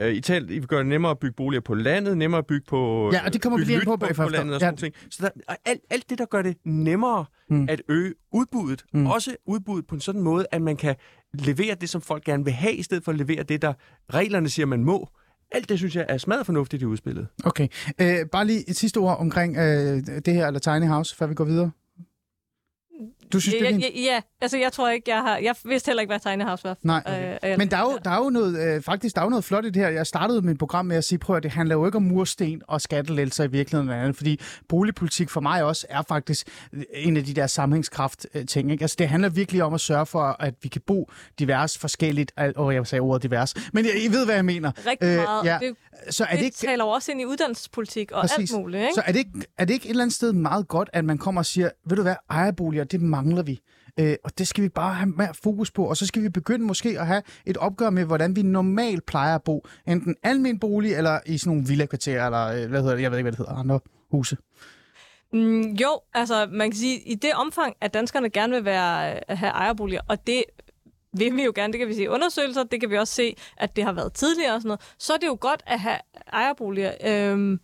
Øh, I, tal, I vil gøre det nemmere at bygge boliger på landet, nemmere at bygge på Ja, og det kommer vi lige på bagefter. På landet og sådan ja. ting. Så der, alt, alt det, der gør det nemmere mm. at øge udbuddet, mm. også udbuddet på en sådan måde, at man kan levere det, som folk gerne vil have, i stedet for at levere det, der reglerne siger, man må. Alt det, synes jeg, er smadret fornuftigt i udspillet. Okay. Øh, bare lige et sidste ord omkring øh, det her, eller Tiny House, før vi går videre. Du synes, ja, det er ja, ja, altså jeg tror ikke, jeg har... Jeg vidste heller ikke, hvad House var. Nej, okay. øh, Men der er, jo, der er jo noget, øh, faktisk, der er jo noget flot i det her. Jeg startede mit program med at sige, prøv at det handler jo ikke om mursten og skattelælser i virkeligheden, andet, fordi boligpolitik for mig også er faktisk en af de der sammenhængskraft ting. Ikke? Altså det handler virkelig om at sørge for, at vi kan bo divers forskelligt. Og jeg sagde ordet divers, men I, I ved, hvad jeg mener. Rigtig øh, meget. Ja. Det, så er det, det ikke, taler jo også ind i uddannelsespolitik og præcis. alt muligt. Ikke? Så er det, ikke, er det ikke et eller andet sted meget godt, at man kommer og siger, ved du hvad, ejerboliger, det mangler vi. Øh, og det skal vi bare have mere fokus på. Og så skal vi begynde måske at have et opgør med, hvordan vi normalt plejer at bo. Enten almen bolig, eller i sådan nogle villakvarterer, eller øh, hvad hedder det, jeg ved ikke, hvad det hedder, andre huse. Mm, jo, altså man kan sige, i det omfang, at danskerne gerne vil være, øh, have ejerboliger, og det vil vi jo gerne, det kan vi se i undersøgelser, det kan vi også se, at det har været tidligere og sådan noget, så er det jo godt at have ejerboliger. Øhm,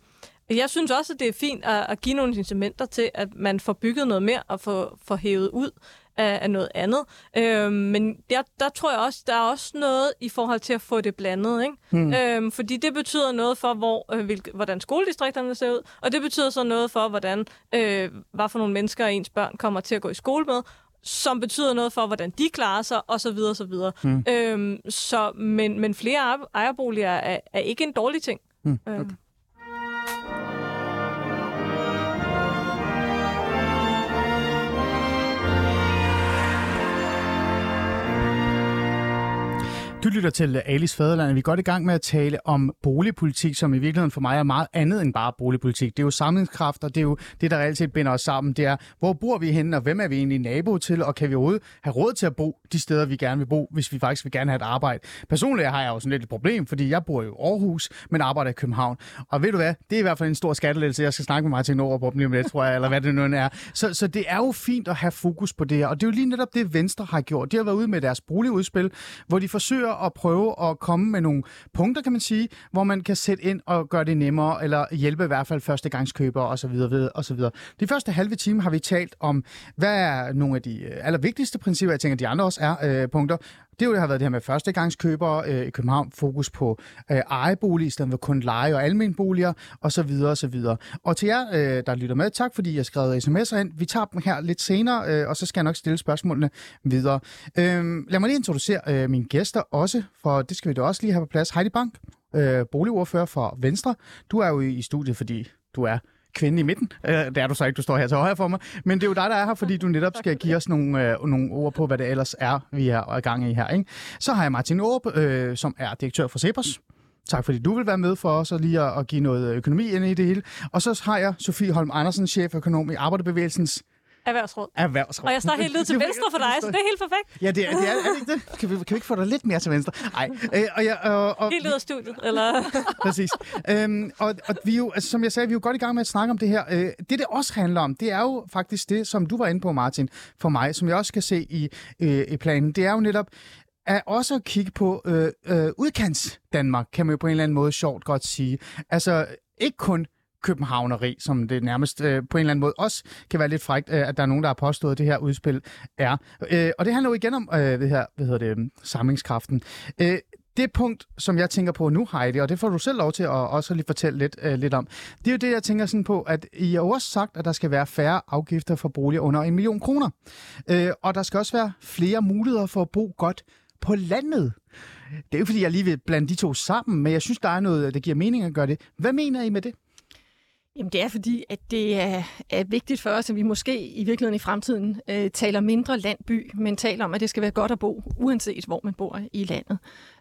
jeg synes også, at det er fint at, at give nogle incitamenter til, at man får bygget noget mere og får, får hævet ud af, af noget andet. Øhm, men der, der tror jeg også, der er også noget i forhold til at få det blandet. Ikke? Hmm. Øhm, fordi det betyder noget for, hvor, øh, hvilke, hvordan skoledistrikterne ser ud, og det betyder så noget for, hvordan øh, hvad for nogle mennesker ens børn kommer til at gå i skole med, som betyder noget for, hvordan de klarer sig, og så videre, så videre. Hmm. Øhm, så, men, men flere ejerboliger er, er ikke en dårlig ting. Hmm. Okay. Øhm. Du lytter til Alice Faderland. Vi er godt i gang med at tale om boligpolitik, som i virkeligheden for mig er meget andet end bare boligpolitik. Det er jo samlingskraft, og det er jo det, der reelt set binder os sammen. Det er, hvor bor vi henne, og hvem er vi egentlig nabo til, og kan vi overhovedet have råd til at bo de steder, vi gerne vil bo, hvis vi faktisk vil gerne have et arbejde. Personligt har jeg jo sådan lidt et problem, fordi jeg bor i Aarhus, men arbejder i København. Og ved du hvad, det er i hvert fald en stor skattelettelse. Jeg skal snakke med Martin Nordrup om lidt, tror jeg, eller hvad det nu er. Så, så det er jo fint at have fokus på det her, og det er jo lige netop det, Venstre har gjort. De har været ude med deres boligudspil, hvor de forsøger at prøve at komme med nogle punkter, kan man sige, hvor man kan sætte ind og gøre det nemmere, eller hjælpe i hvert fald førstegangskøbere osv. osv. De første halve time har vi talt om, hvad er nogle af de øh, allervigtigste principper, jeg tænker, de andre også er øh, punkter, det jo det har været det her med førstegangskøbere øh, i København, fokus på øh, ejebolig i stedet for kun leje- og almenboliger osv. osv. Og til jer, øh, der lytter med, tak fordi jeg skrev sms'er ind. Vi tager dem her lidt senere, øh, og så skal jeg nok stille spørgsmålene videre. Øh, lad mig lige introducere øh, mine gæster også, for det skal vi da også lige have på plads. Heidi Bank, øh, boligordfører for Venstre. Du er jo i studiet, fordi du er kvinde i midten. Øh, det er du så ikke, du står her til højre for mig. Men det er jo dig, der er her, fordi du netop skal give os nogle, øh, nogle ord på, hvad det ellers er, vi er i gang i her. Ikke? Så har jeg Martin Aarup, øh, som er direktør for Cepos. Tak fordi du vil være med for os og lige at, at give noget økonomi ind i det hele. Og så har jeg Sofie Holm Andersen, cheføkonom i Arbejderbevægelsens Erhvervsråd. Erhvervsråd. Og jeg står helt ud til venstre for dig, så det er helt perfekt. Ja, det er, det er, er det ikke det? Kan vi, kan vi ikke få dig lidt mere til venstre? Nej. Øh, og jeg, og, og, helt ud af studiet, eller? Præcis. Øhm, og, og vi er jo, altså, som jeg sagde, vi er jo godt i gang med at snakke om det her. Øh, det, det også handler om, det er jo faktisk det, som du var inde på, Martin, for mig, som jeg også kan se i, øh, i planen. Det er jo netop, er også at kigge på øh, øh, udkants Danmark, kan man jo på en eller anden måde sjovt godt sige. Altså ikke kun københavneri, som det nærmest øh, på en eller anden måde også kan være lidt frægt, øh, at der er nogen, der har påstået, at det her udspil er. Øh, og det handler jo igen om øh, det her, hvad hedder det, øhm, samlingskraften. Øh, det punkt, som jeg tænker på nu, Heidi, og det får du selv lov til at også lige fortælle lidt, øh, lidt om, det er jo det, jeg tænker sådan på, at I har også sagt, at der skal være færre afgifter for boliger under en million kroner. Øh, og der skal også være flere muligheder for at bo godt på landet. Det er jo fordi, jeg lige vil blande de to sammen, men jeg synes, der er noget, der giver mening at gøre det. Hvad mener I med det? Jamen det er fordi, at det er, er vigtigt for os, at vi måske i virkeligheden i fremtiden øh, taler mindre landby, men taler om, at det skal være godt at bo, uanset hvor man bor i landet.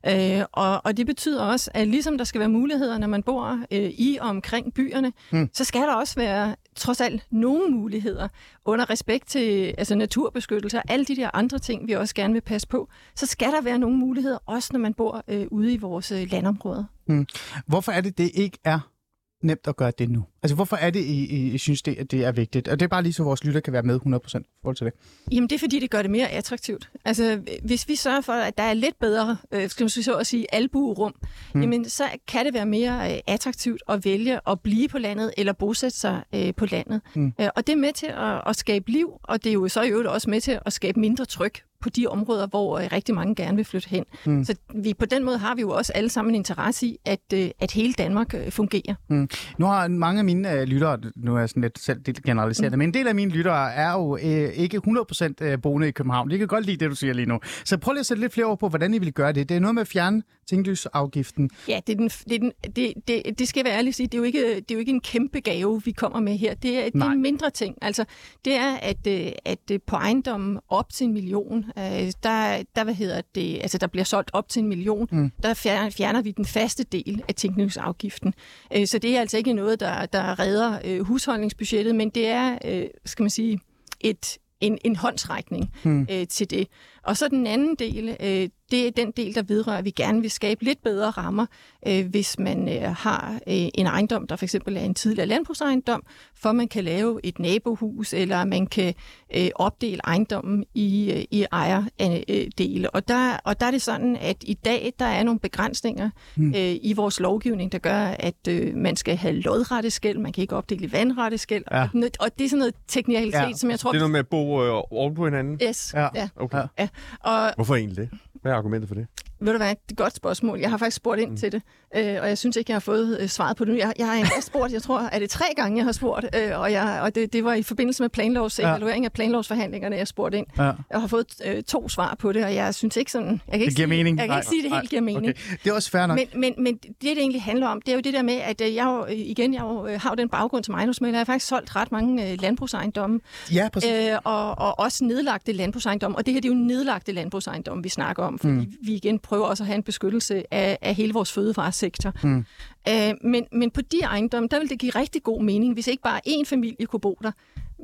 Øh, og, og det betyder også, at ligesom der skal være muligheder, når man bor øh, i og omkring byerne, mm. så skal der også være trods alt nogle muligheder under respekt til altså naturbeskyttelse og alle de der andre ting, vi også gerne vil passe på. Så skal der være nogle muligheder, også når man bor øh, ude i vores øh, landområder. Mm. Hvorfor er det, det ikke er nemt at gøre det nu? Altså, hvorfor er det, I, I synes, det, at det er vigtigt? Og det er bare lige så vores lytter kan være med 100% forhold til det. Jamen, det er fordi, det gør det mere attraktivt. Altså, hvis vi sørger for, at der er lidt bedre, øh, skal man så at sige, albuerum, hmm. jamen, så kan det være mere øh, attraktivt at vælge at blive på landet eller bosætte sig øh, på landet. Hmm. Øh, og det er med til at, at skabe liv, og det er jo så i øvrigt også med til at skabe mindre tryk på de områder, hvor øh, rigtig mange gerne vil flytte hen. Mm. Så vi, på den måde har vi jo også alle sammen en interesse i, at, øh, at hele Danmark øh, fungerer. Mm. Nu har mange af mine øh, lyttere, nu er jeg sådan lidt selv generaliseret, mm. men en del af mine lyttere er jo øh, ikke 100% øh, boende i København. De kan godt lide det, du siger lige nu. Så prøv lige at sætte lidt flere ord på, hvordan I vil gøre det. Det er noget med at fjerne tinglysafgiften. Ja, det, er den, det, er den, det, det, det skal være ærligt sige, det er, jo ikke, det er jo ikke en kæmpe gave, vi kommer med her. Det er, det er en mindre ting. Altså, det er, at, at på ejendommen op til en million, øh, der, der, hvad hedder det, altså der bliver solgt op til en million, mm. der fjerner, fjerner vi den faste del af tænkningsafgiften. Øh, så det er altså ikke noget, der, der redder øh, husholdningsbudgettet, men det er, øh, skal man sige, et, en, en håndsrækning mm. øh, til det. Og så den anden del, øh, det er den del, der vedrører, at vi gerne vil skabe lidt bedre rammer, øh, hvis man øh, har øh, en ejendom, der for eksempel er en tidligere landbrugsejendom, for man kan lave et nabohus, eller man kan øh, opdele ejendommen i, øh, i ejerdele. Og der, og der er det sådan, at i dag der er nogle begrænsninger hmm. øh, i vores lovgivning, der gør, at øh, man skal have lodrette skæld, man kan ikke opdele vandrette skæld, ja. og, og det er sådan noget teknikalitet, ja. som jeg tror... Det er noget med at bo øh, oven på hinanden? Yes. Ja. ja. Okay. Ja. Og, Hvorfor egentlig det? Hvad er argumentet for det? Ved du hvad, det er et godt spørgsmål. Jeg har faktisk spurgt ind mm. til det, øh, og jeg synes ikke, jeg har fået øh, svaret på det nu. Jeg, jeg har endda spurgt, jeg tror, er det tre gange, jeg har spurgt, øh, og, jeg, og det, det var i forbindelse med planlovs, ja. evaluering af planlovsforhandlingerne, jeg spurgte ind. Ja. Jeg har fået øh, to svar på det, og jeg synes ikke sådan... Jeg kan ikke det giver sige, mening. Jeg kan ikke sige, at det helt giver mening. Okay. Det er også fair nok. Men, men, men det, det egentlig handler om, det er jo det der med, at øh, jeg jo, igen, jeg jo, øh, har jo den baggrund som ejendomsmælder. Jeg har faktisk solgt ret mange øh, landbrugsejendomme. Ja, præcis. Øh, og, og også nedlagte landbrugsejendomme. Og det her det er jo nedlagte landbrugsejendomme, vi snakker om, fordi mm. vi igen prøver også at have en beskyttelse af, af hele vores fødevaresektor. Mm. Øh, men, men på de ejendomme, der vil det give rigtig god mening, hvis ikke bare én familie kunne bo der,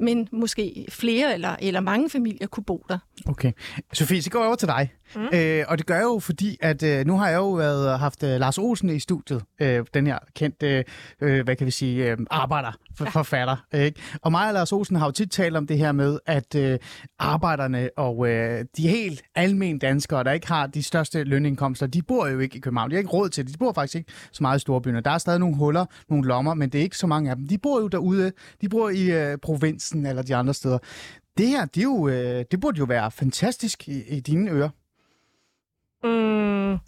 men måske flere eller, eller mange familier kunne bo der. Okay. Sofie, så går jeg over til dig. Mm. Øh, og det gør jeg jo, fordi at øh, nu har jeg jo været, haft øh, Lars Olsen i studiet, øh, den her kendte, øh, hvad kan vi sige, øh, arbejder, for, ja. forfatter. Ikke? Og mig og Lars Olsen har jo tit talt om det her med, at øh, arbejderne og øh, de helt almindelige danskere, der ikke har de største lønindkomster, de bor jo ikke i København. De har ikke råd til det. De bor faktisk ikke så meget i storbyen. Der er stadig nogle huller, nogle lommer, men det er ikke så mange af dem. De bor jo derude. De bor i øh, Hansen eller de andre steder. Det her, det, er jo, øh, det burde jo være fantastisk i, i dine ører. Mm,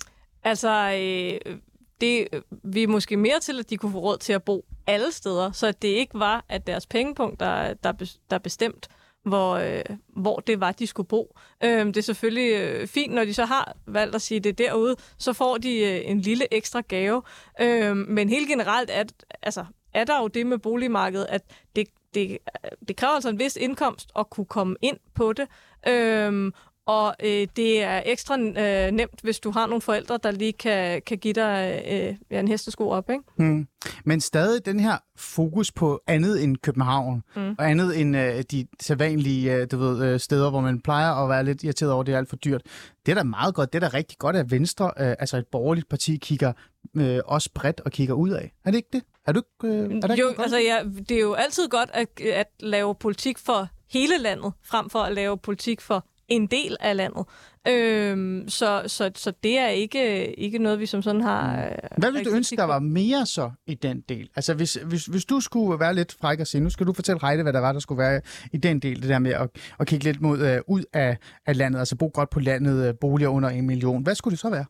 altså, øh, det, vi er måske mere til, at de kunne få råd til at bo alle steder, så det ikke var, at deres pengepunkt, der, der, der bestemt, hvor, øh, hvor det var, de skulle bo. Øh, det er selvfølgelig øh, fint, når de så har valgt at sige det derude, så får de øh, en lille ekstra gave. Øh, men helt generelt er, altså, er der jo det med boligmarkedet, at det, det, øh, det kræver altså en vis indkomst at kunne komme ind på det. Øhm, og øh, det er ekstra øh, nemt, hvis du har nogle forældre, der lige kan, kan give dig øh, ja, en hestesko op. Ikke? Hmm. Men stadig den her fokus på andet end København, mm. og andet end øh, de sædvanlige øh, du ved, øh, steder, hvor man plejer at være lidt irriteret over, at det er alt for dyrt. Det er da meget godt. Det er da rigtig godt, at Venstre, øh, altså et borgerligt parti, kigger øh, også bredt og kigger ud af. Er det ikke det? Er du ikke, øh, er det jo, ikke altså, ja, det er jo altid godt at, at lave politik for hele landet, frem for at lave politik for en del af landet. Øhm, så, så, så det er ikke, ikke noget, vi som sådan har... Mm. Øh, hvad ville du ønske, der var mere så i den del? Altså, hvis, hvis, hvis du skulle være lidt fræk og sige, nu skal du fortælle Heide, hvad der var, der skulle være i den del, det der med at, at kigge lidt mod, uh, ud af, af landet, altså bo godt på landet, uh, boliger under en million. Hvad skulle det så være?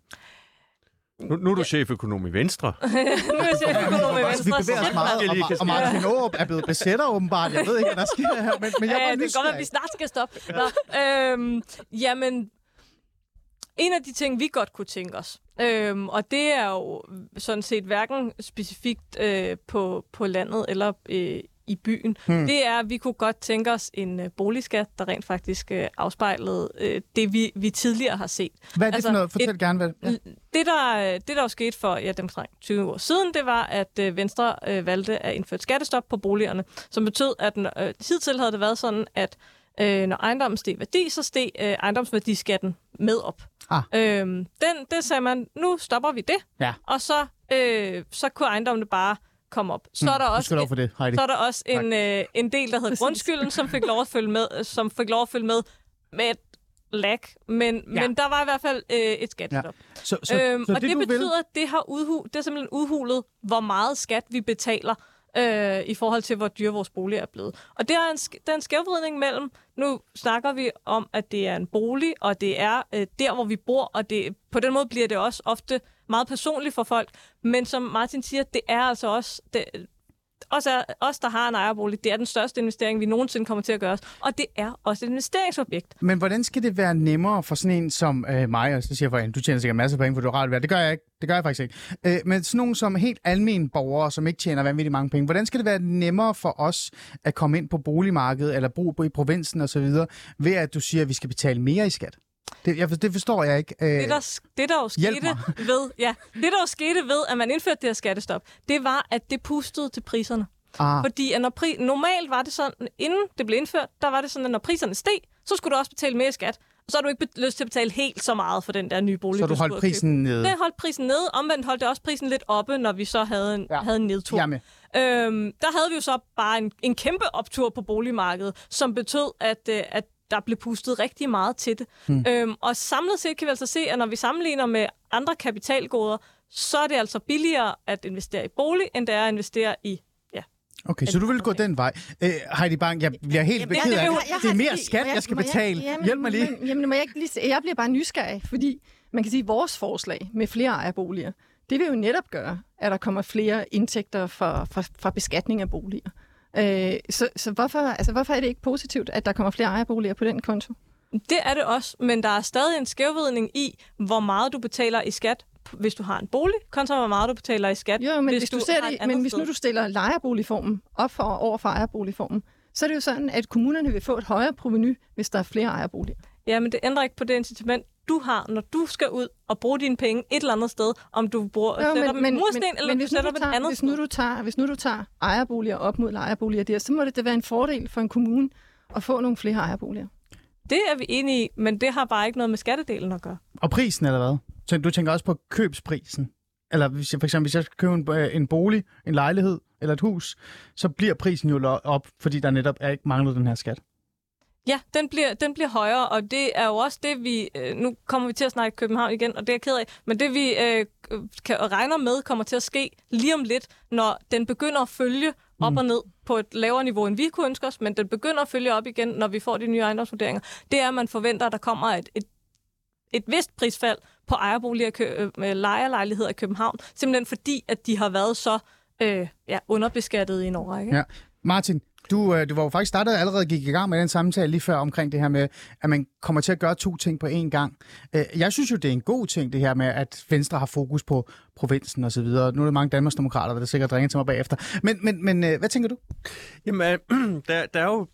Nu, nu er du cheføkonom i Venstre. nu er jeg cheføkonom i Venstre. Altså, vi bevæger os meget, og, og, og Martin Aarup er blevet besætter åbenbart. Jeg ved ikke, hvad der sker her, men, men jeg ja, Det kan godt være, at vi snart skal stoppe. Nå, øhm, jamen, en af de ting, vi godt kunne tænke os, øhm, og det er jo sådan set hverken specifikt øh, på, på landet eller øh, i byen, hmm. det er, at vi kunne godt tænke os en uh, boligskat, der rent faktisk uh, afspejlede uh, det, vi, vi tidligere har set. Hvad er det altså, for noget? Fortæl et, gerne, hvad ja. det, der, det, der jo skete for ja, dem 20 år siden, det var, at uh, Venstre uh, valgte at indføre et skattestop på boligerne, som betød, at uh, hidtil havde det været sådan, at uh, når ejendommen steg værdi, så steg uh, ejendomsværdiskatten med op. Ah. Øhm, den, det sagde man, nu stopper vi det, ja. og så, uh, så kunne ejendommene bare komme op. Så er der mm, også, for det, Heidi. så er der også en, øh, en del, der hedder grundskylden, som fik lov at følge med, som fik lov at følge med med et lag, men, ja. men der var i hvert fald øh, et skattestop. Ja. Så, så, øhm, så og det, det betyder, vil... at det har udhu, det er simpelthen udhulet, hvor meget skat vi betaler øh, i forhold til, hvor dyre vores bolig er blevet. Og det er en, der er en skævvridning mellem, nu snakker vi om, at det er en bolig, og det er øh, der, hvor vi bor, og det, på den måde bliver det også ofte meget personligt for folk. Men som Martin siger, det er altså også... Det, også er, os, der har en ejerbolig, det er den største investering, vi nogensinde kommer til at gøre os. Og det er også et investeringsobjekt. Men hvordan skal det være nemmere for sådan en som øh, mig, og så siger jeg, du tjener sikkert masser af penge, for du har rart værd. Det gør jeg ikke. Det gør jeg faktisk ikke. Øh, men sådan nogen som helt almindelige borgere, som ikke tjener vanvittigt mange penge, hvordan skal det være nemmere for os at komme ind på boligmarkedet, eller bo i provinsen osv., ved at du siger, at vi skal betale mere i skat? Det, jeg, det forstår jeg ikke. Øh, det, der, det, der jo skete ved, ja, det, der jo skete ved, at man indførte det her skattestop, det var, at det pustede til priserne. Ah. Fordi at når pri- normalt var det sådan, inden det blev indført, der var det sådan, at når priserne steg, så skulle du også betale mere skat. og så har du ikke lyst til at betale helt så meget for den der nye bolig. Så du holdt prisen nede? Det holdt prisen nede. Omvendt holdt det også prisen lidt oppe, når vi så havde en, ja. havde en nedtur. Jamen. Øhm, der havde vi jo så bare en, en kæmpe optur på boligmarkedet, som betød, at, øh, at der blev pustet rigtig meget til det. Hmm. Øhm, og samlet set kan vi altså se, at når vi sammenligner med andre kapitalgoder, så er det altså billigere at investere i bolig, end det er at investere i Okay, så du vil gå den vej. Øh, Heidi Bang, jeg bliver helt jamen, beked af, det er mere skat, jeg skal betale. Hjælp mig lige. Jamen, jamen, må jeg, ikke lige, jeg bliver bare nysgerrig, fordi man kan sige, at vores forslag med flere ejerboliger, det vil jo netop gøre, at der kommer flere indtægter fra, fra, fra beskatning af boliger. Øh, så så hvorfor, altså, hvorfor er det ikke positivt, at der kommer flere ejerboliger på den konto? Det er det også, men der er stadig en skævvidning i, hvor meget du betaler i skat hvis du har en bolig, kontra hvor meget du betaler i skat. Jo, men, hvis, hvis, du, du det, men hvis nu du stiller lejerboligformen op for, over for ejerboligformen, så er det jo sådan, at kommunerne vil få et højere proveny, hvis der er flere ejerboliger. Ja, men det ændrer ikke på det incitament, du har, når du skal ud og bruge dine penge et eller andet sted, om du bruger, jo, sætter men, dem mursten, men, eller men hvis du sætter dem et andet hvis nu, du tager, hvis nu du tager ejerboliger op mod lejerboliger der, så må det da være en fordel for en kommune at få nogle flere ejerboliger. Det er vi enige i, men det har bare ikke noget med skattedelen at gøre. Og prisen, eller hvad? Så du tænker også på købsprisen? Eller hvis jeg, for eksempel, hvis jeg skal købe en, øh, en bolig, en lejlighed eller et hus, så bliver prisen jo op, fordi der netop er ikke manglet den her skat. Ja, den bliver, den bliver højere, og det er jo også det, vi... Øh, nu kommer vi til at snakke København igen, og det er jeg ked af. Men det, vi øh, kan regner med, kommer til at ske lige om lidt, når den begynder at følge op mm. og ned på et lavere niveau, end vi kunne ønske os, men den begynder at følge op igen, når vi får de nye ejendomsvurderinger. Det er, at man forventer, at der kommer et, et, et vist prisfald på ejerboliger, øh, med lejerlejligheder i København, simpelthen fordi, at de har været så øh, ja, underbeskattet i en årrække. Ja. Martin, du, øh, du var jo faktisk startet allerede gik i gang med den samtale lige før omkring det her med, at man kommer til at gøre to ting på én gang. Øh, jeg synes jo, det er en god ting, det her med, at Venstre har fokus på provinsen og så videre. Nu er der mange Danmarksdemokrater, der sikkert ringer til mig bagefter. Men, men, men hvad tænker du? Jamen, der, der er jo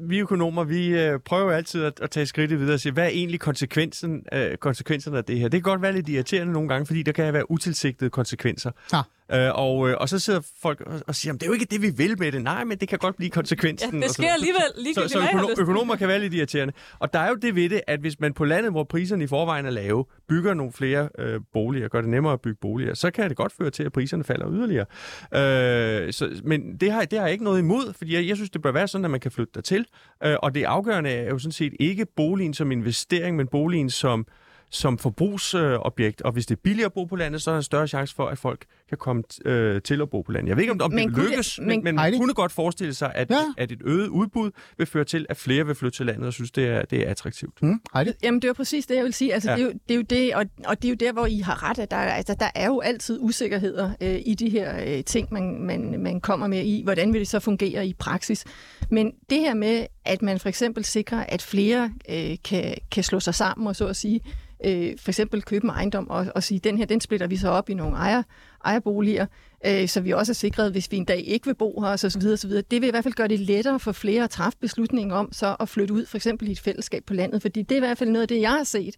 vi økonomer, vi øh, prøver altid at, at tage skridtet videre og sige, hvad er egentlig konsekvensen, øh, konsekvenserne af det her? Det kan godt være lidt irriterende nogle gange, fordi der kan være utilsigtede konsekvenser. Ja. Øh, og, øh, og så sidder folk og, og siger, det er jo ikke det, vi vil med det. Nej, men det kan godt blive konsekvensen. Ja, det sker alligevel. Lige så, så økono- økonomer kan være lidt irriterende. Og der er jo det ved det, at hvis man på landet, hvor priserne i forvejen er lave, bygger nogle flere øh, boliger, gør det nemmere at bygge boliger, så kan det godt føre til, at priserne falder yderligere. Øh, så, men det har, det har jeg ikke noget imod, fordi jeg, jeg synes, det bør være sådan, at man kan flytte dertil. Øh, og det afgørende er jo sådan set ikke boligen som investering, men boligen som som forbrugsobjekt, og hvis det er billigere at bo på landet, så er der en større chance for, at folk kan komme øh, til at bo på landet. Jeg ved ikke, om, om men det lykkes, det, men, men man kunne godt forestille sig, at, ja. at et øget udbud vil føre til, at flere vil flytte til landet og synes, det er, det er attraktivt. Mm. Jamen, det er præcis det, jeg vil sige. Altså, ja. det, er jo, det er jo det, og, og det er jo der, hvor I har ret, at der, altså, der er jo altid usikkerheder øh, i de her øh, ting, man, man, man kommer med i. Hvordan vil det så fungere i praksis? Men det her med, at man for eksempel sikrer, at flere øh, kan, kan slå sig sammen og så at sige, øh, for eksempel købe en ejendom og, og sige, den her, den splitter vi så op i nogle ejer, ejerboliger, øh, så vi også er sikret, hvis vi en dag ikke vil bo her, og så videre, så videre. Det vil i hvert fald gøre det lettere for flere at træffe beslutningen om så at flytte ud, for eksempel i et fællesskab på landet, fordi det er i hvert fald noget af det, jeg har set.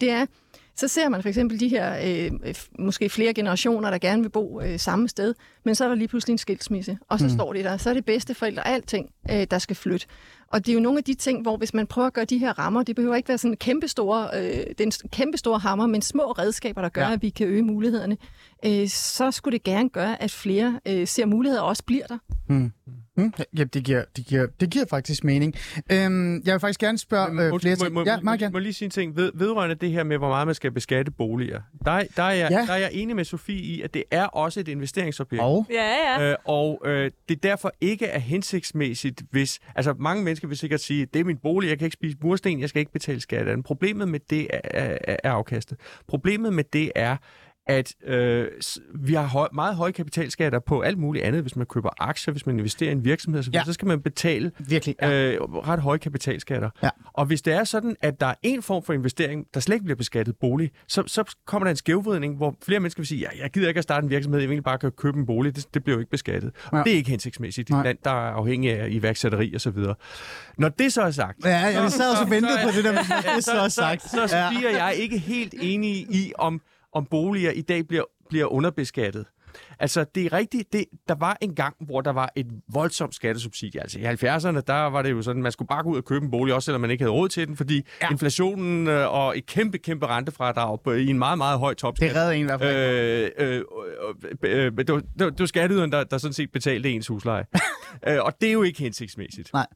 Det er, så ser man for eksempel de her øh, måske flere generationer, der gerne vil bo øh, samme sted, men så er der lige pludselig en skilsmisse, og så mm. står det der, så er det bedste forældre alting, øh, der skal flytte. Og det er jo nogle af de ting, hvor hvis man prøver at gøre de her rammer, det behøver ikke være sådan en kæmpe store, øh, den kæmpe store hammer, men små redskaber, der gør, ja. at vi kan øge mulighederne, øh, så skulle det gerne gøre, at flere øh, ser muligheder og også bliver der. Mm. Mm, ja, det giver, det, giver, det giver faktisk mening. Øhm, jeg vil faktisk gerne spørge Men, øh, flere ting. Må, må, ja, må, må, må lige sige en ting. Ved, vedrørende det her med, hvor meget man skal beskatte boliger. Der, der, er, jeg, ja. der er jeg enig med Sofie i, at det er også et investeringsobjekt. Oh. Ja, ja. Øh, og øh, det er derfor ikke er hensigtsmæssigt, hvis... Altså, mange mennesker vil sikkert sige, det er min bolig, jeg kan ikke spise mursten, jeg skal ikke betale skat af den. Problemet med det er, er, er afkastet. Problemet med det er, at øh, vi har høj, meget høje kapitalskatter på alt muligt andet. Hvis man køber aktier, hvis man investerer i en virksomhed, så, ja. så skal man betale Virkelig, ja. øh, ret høje kapitalskatter. Ja. Og hvis det er sådan, at der er en form for investering, der slet ikke bliver beskattet bolig, så, så kommer der en skævvridning, hvor flere mennesker vil sige, ja, jeg gider ikke at starte en virksomhed, jeg vil bare kan købe en bolig, det, det bliver jo ikke beskattet. Ja. Det er ikke hensigtsmæssigt i et land, der er afhængig af iværksætteri og så videre. Når det så er sagt... Ja, jeg sad også og ventede på det der, det så er sagt. Så, så, så, så ja. jeg ikke helt enig i, om om boliger i dag bliver, bliver underbeskattet. Altså, det er rigtigt. Det, der var en gang, hvor der var et voldsomt skattesubsidie. Altså, i 70'erne, der var det jo sådan, man skulle bare gå ud og købe en bolig, også selvom man ikke havde råd til den, fordi ja. inflationen øh, og et kæmpe, kæmpe rentefradrag i en meget, meget høj topskat. Det redder en i hvert fald. Øh, øh, øh, øh, det, var, det var skatteyderen, der, der sådan set betalte ens husleje. øh, og det er jo ikke hensigtsmæssigt. Nej.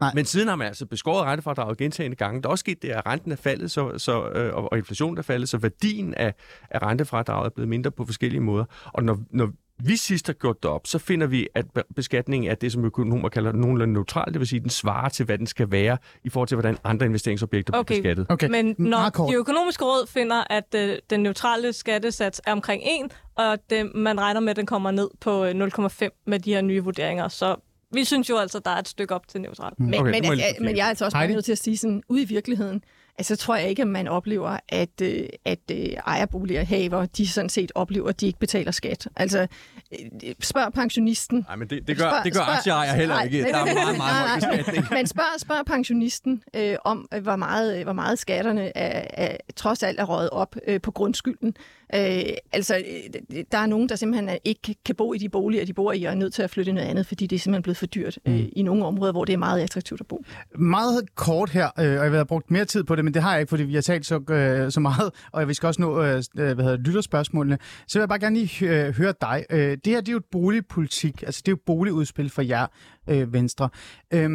Nej. Men siden har man altså beskåret rentefradraget gentagende gange. Der er også sket det, at renten er faldet, så, så, øh, og inflationen er faldet, så værdien af, af rentefradraget er blevet mindre på forskellige måder. Og når, når vi sidst har gjort det op, så finder vi, at beskatningen er det, som økonomer kalder nogenlunde neutral, det vil sige, at den svarer til, hvad den skal være, i forhold til, hvordan andre investeringsobjekter okay. bliver beskattet. Okay. Men når de økonomiske råd finder, at øh, den neutrale skattesats er omkring 1, og det, man regner med, at den kommer ned på 0,5 øh, med de her nye vurderinger, så vi synes jo altså, der er et stykke op til neutralt. Men, okay, men, jeg, men jeg er altså også bare nødt til at sige sådan, ude i virkeligheden, altså tror jeg ikke, at man oplever, at, øh, at øh, ejerboliger haver, de sådan set oplever, at de ikke betaler skat. Altså, øh, spørg pensionisten. Nej, men det, det gør, spørg, det gør aktieejer heller nej, ikke. Der er meget, meget høj beskatning. Men spørg, spørg pensionisten øh, om, hvor meget, hvor meget skatterne er, er, trods alt er røget op øh, på grundskylden. Øh, altså, øh, der er nogen, der simpelthen ikke kan bo i de boliger, de bor i, og er nødt til at flytte noget andet, fordi det er simpelthen blevet for dyrt øh, mm. i nogle områder, hvor det er meget attraktivt at bo. Meget kort her, øh, og jeg have brugt mere tid på det, men det har jeg ikke, fordi vi har talt så, øh, så meget, og vi skal også nå øh, hvad hedder, lytterspørgsmålene. Så vil jeg bare gerne lige øh, høre dig. Øh, det her det er jo et boligpolitik, altså det er jo boligudspil for jer, øh, Venstre. Øh,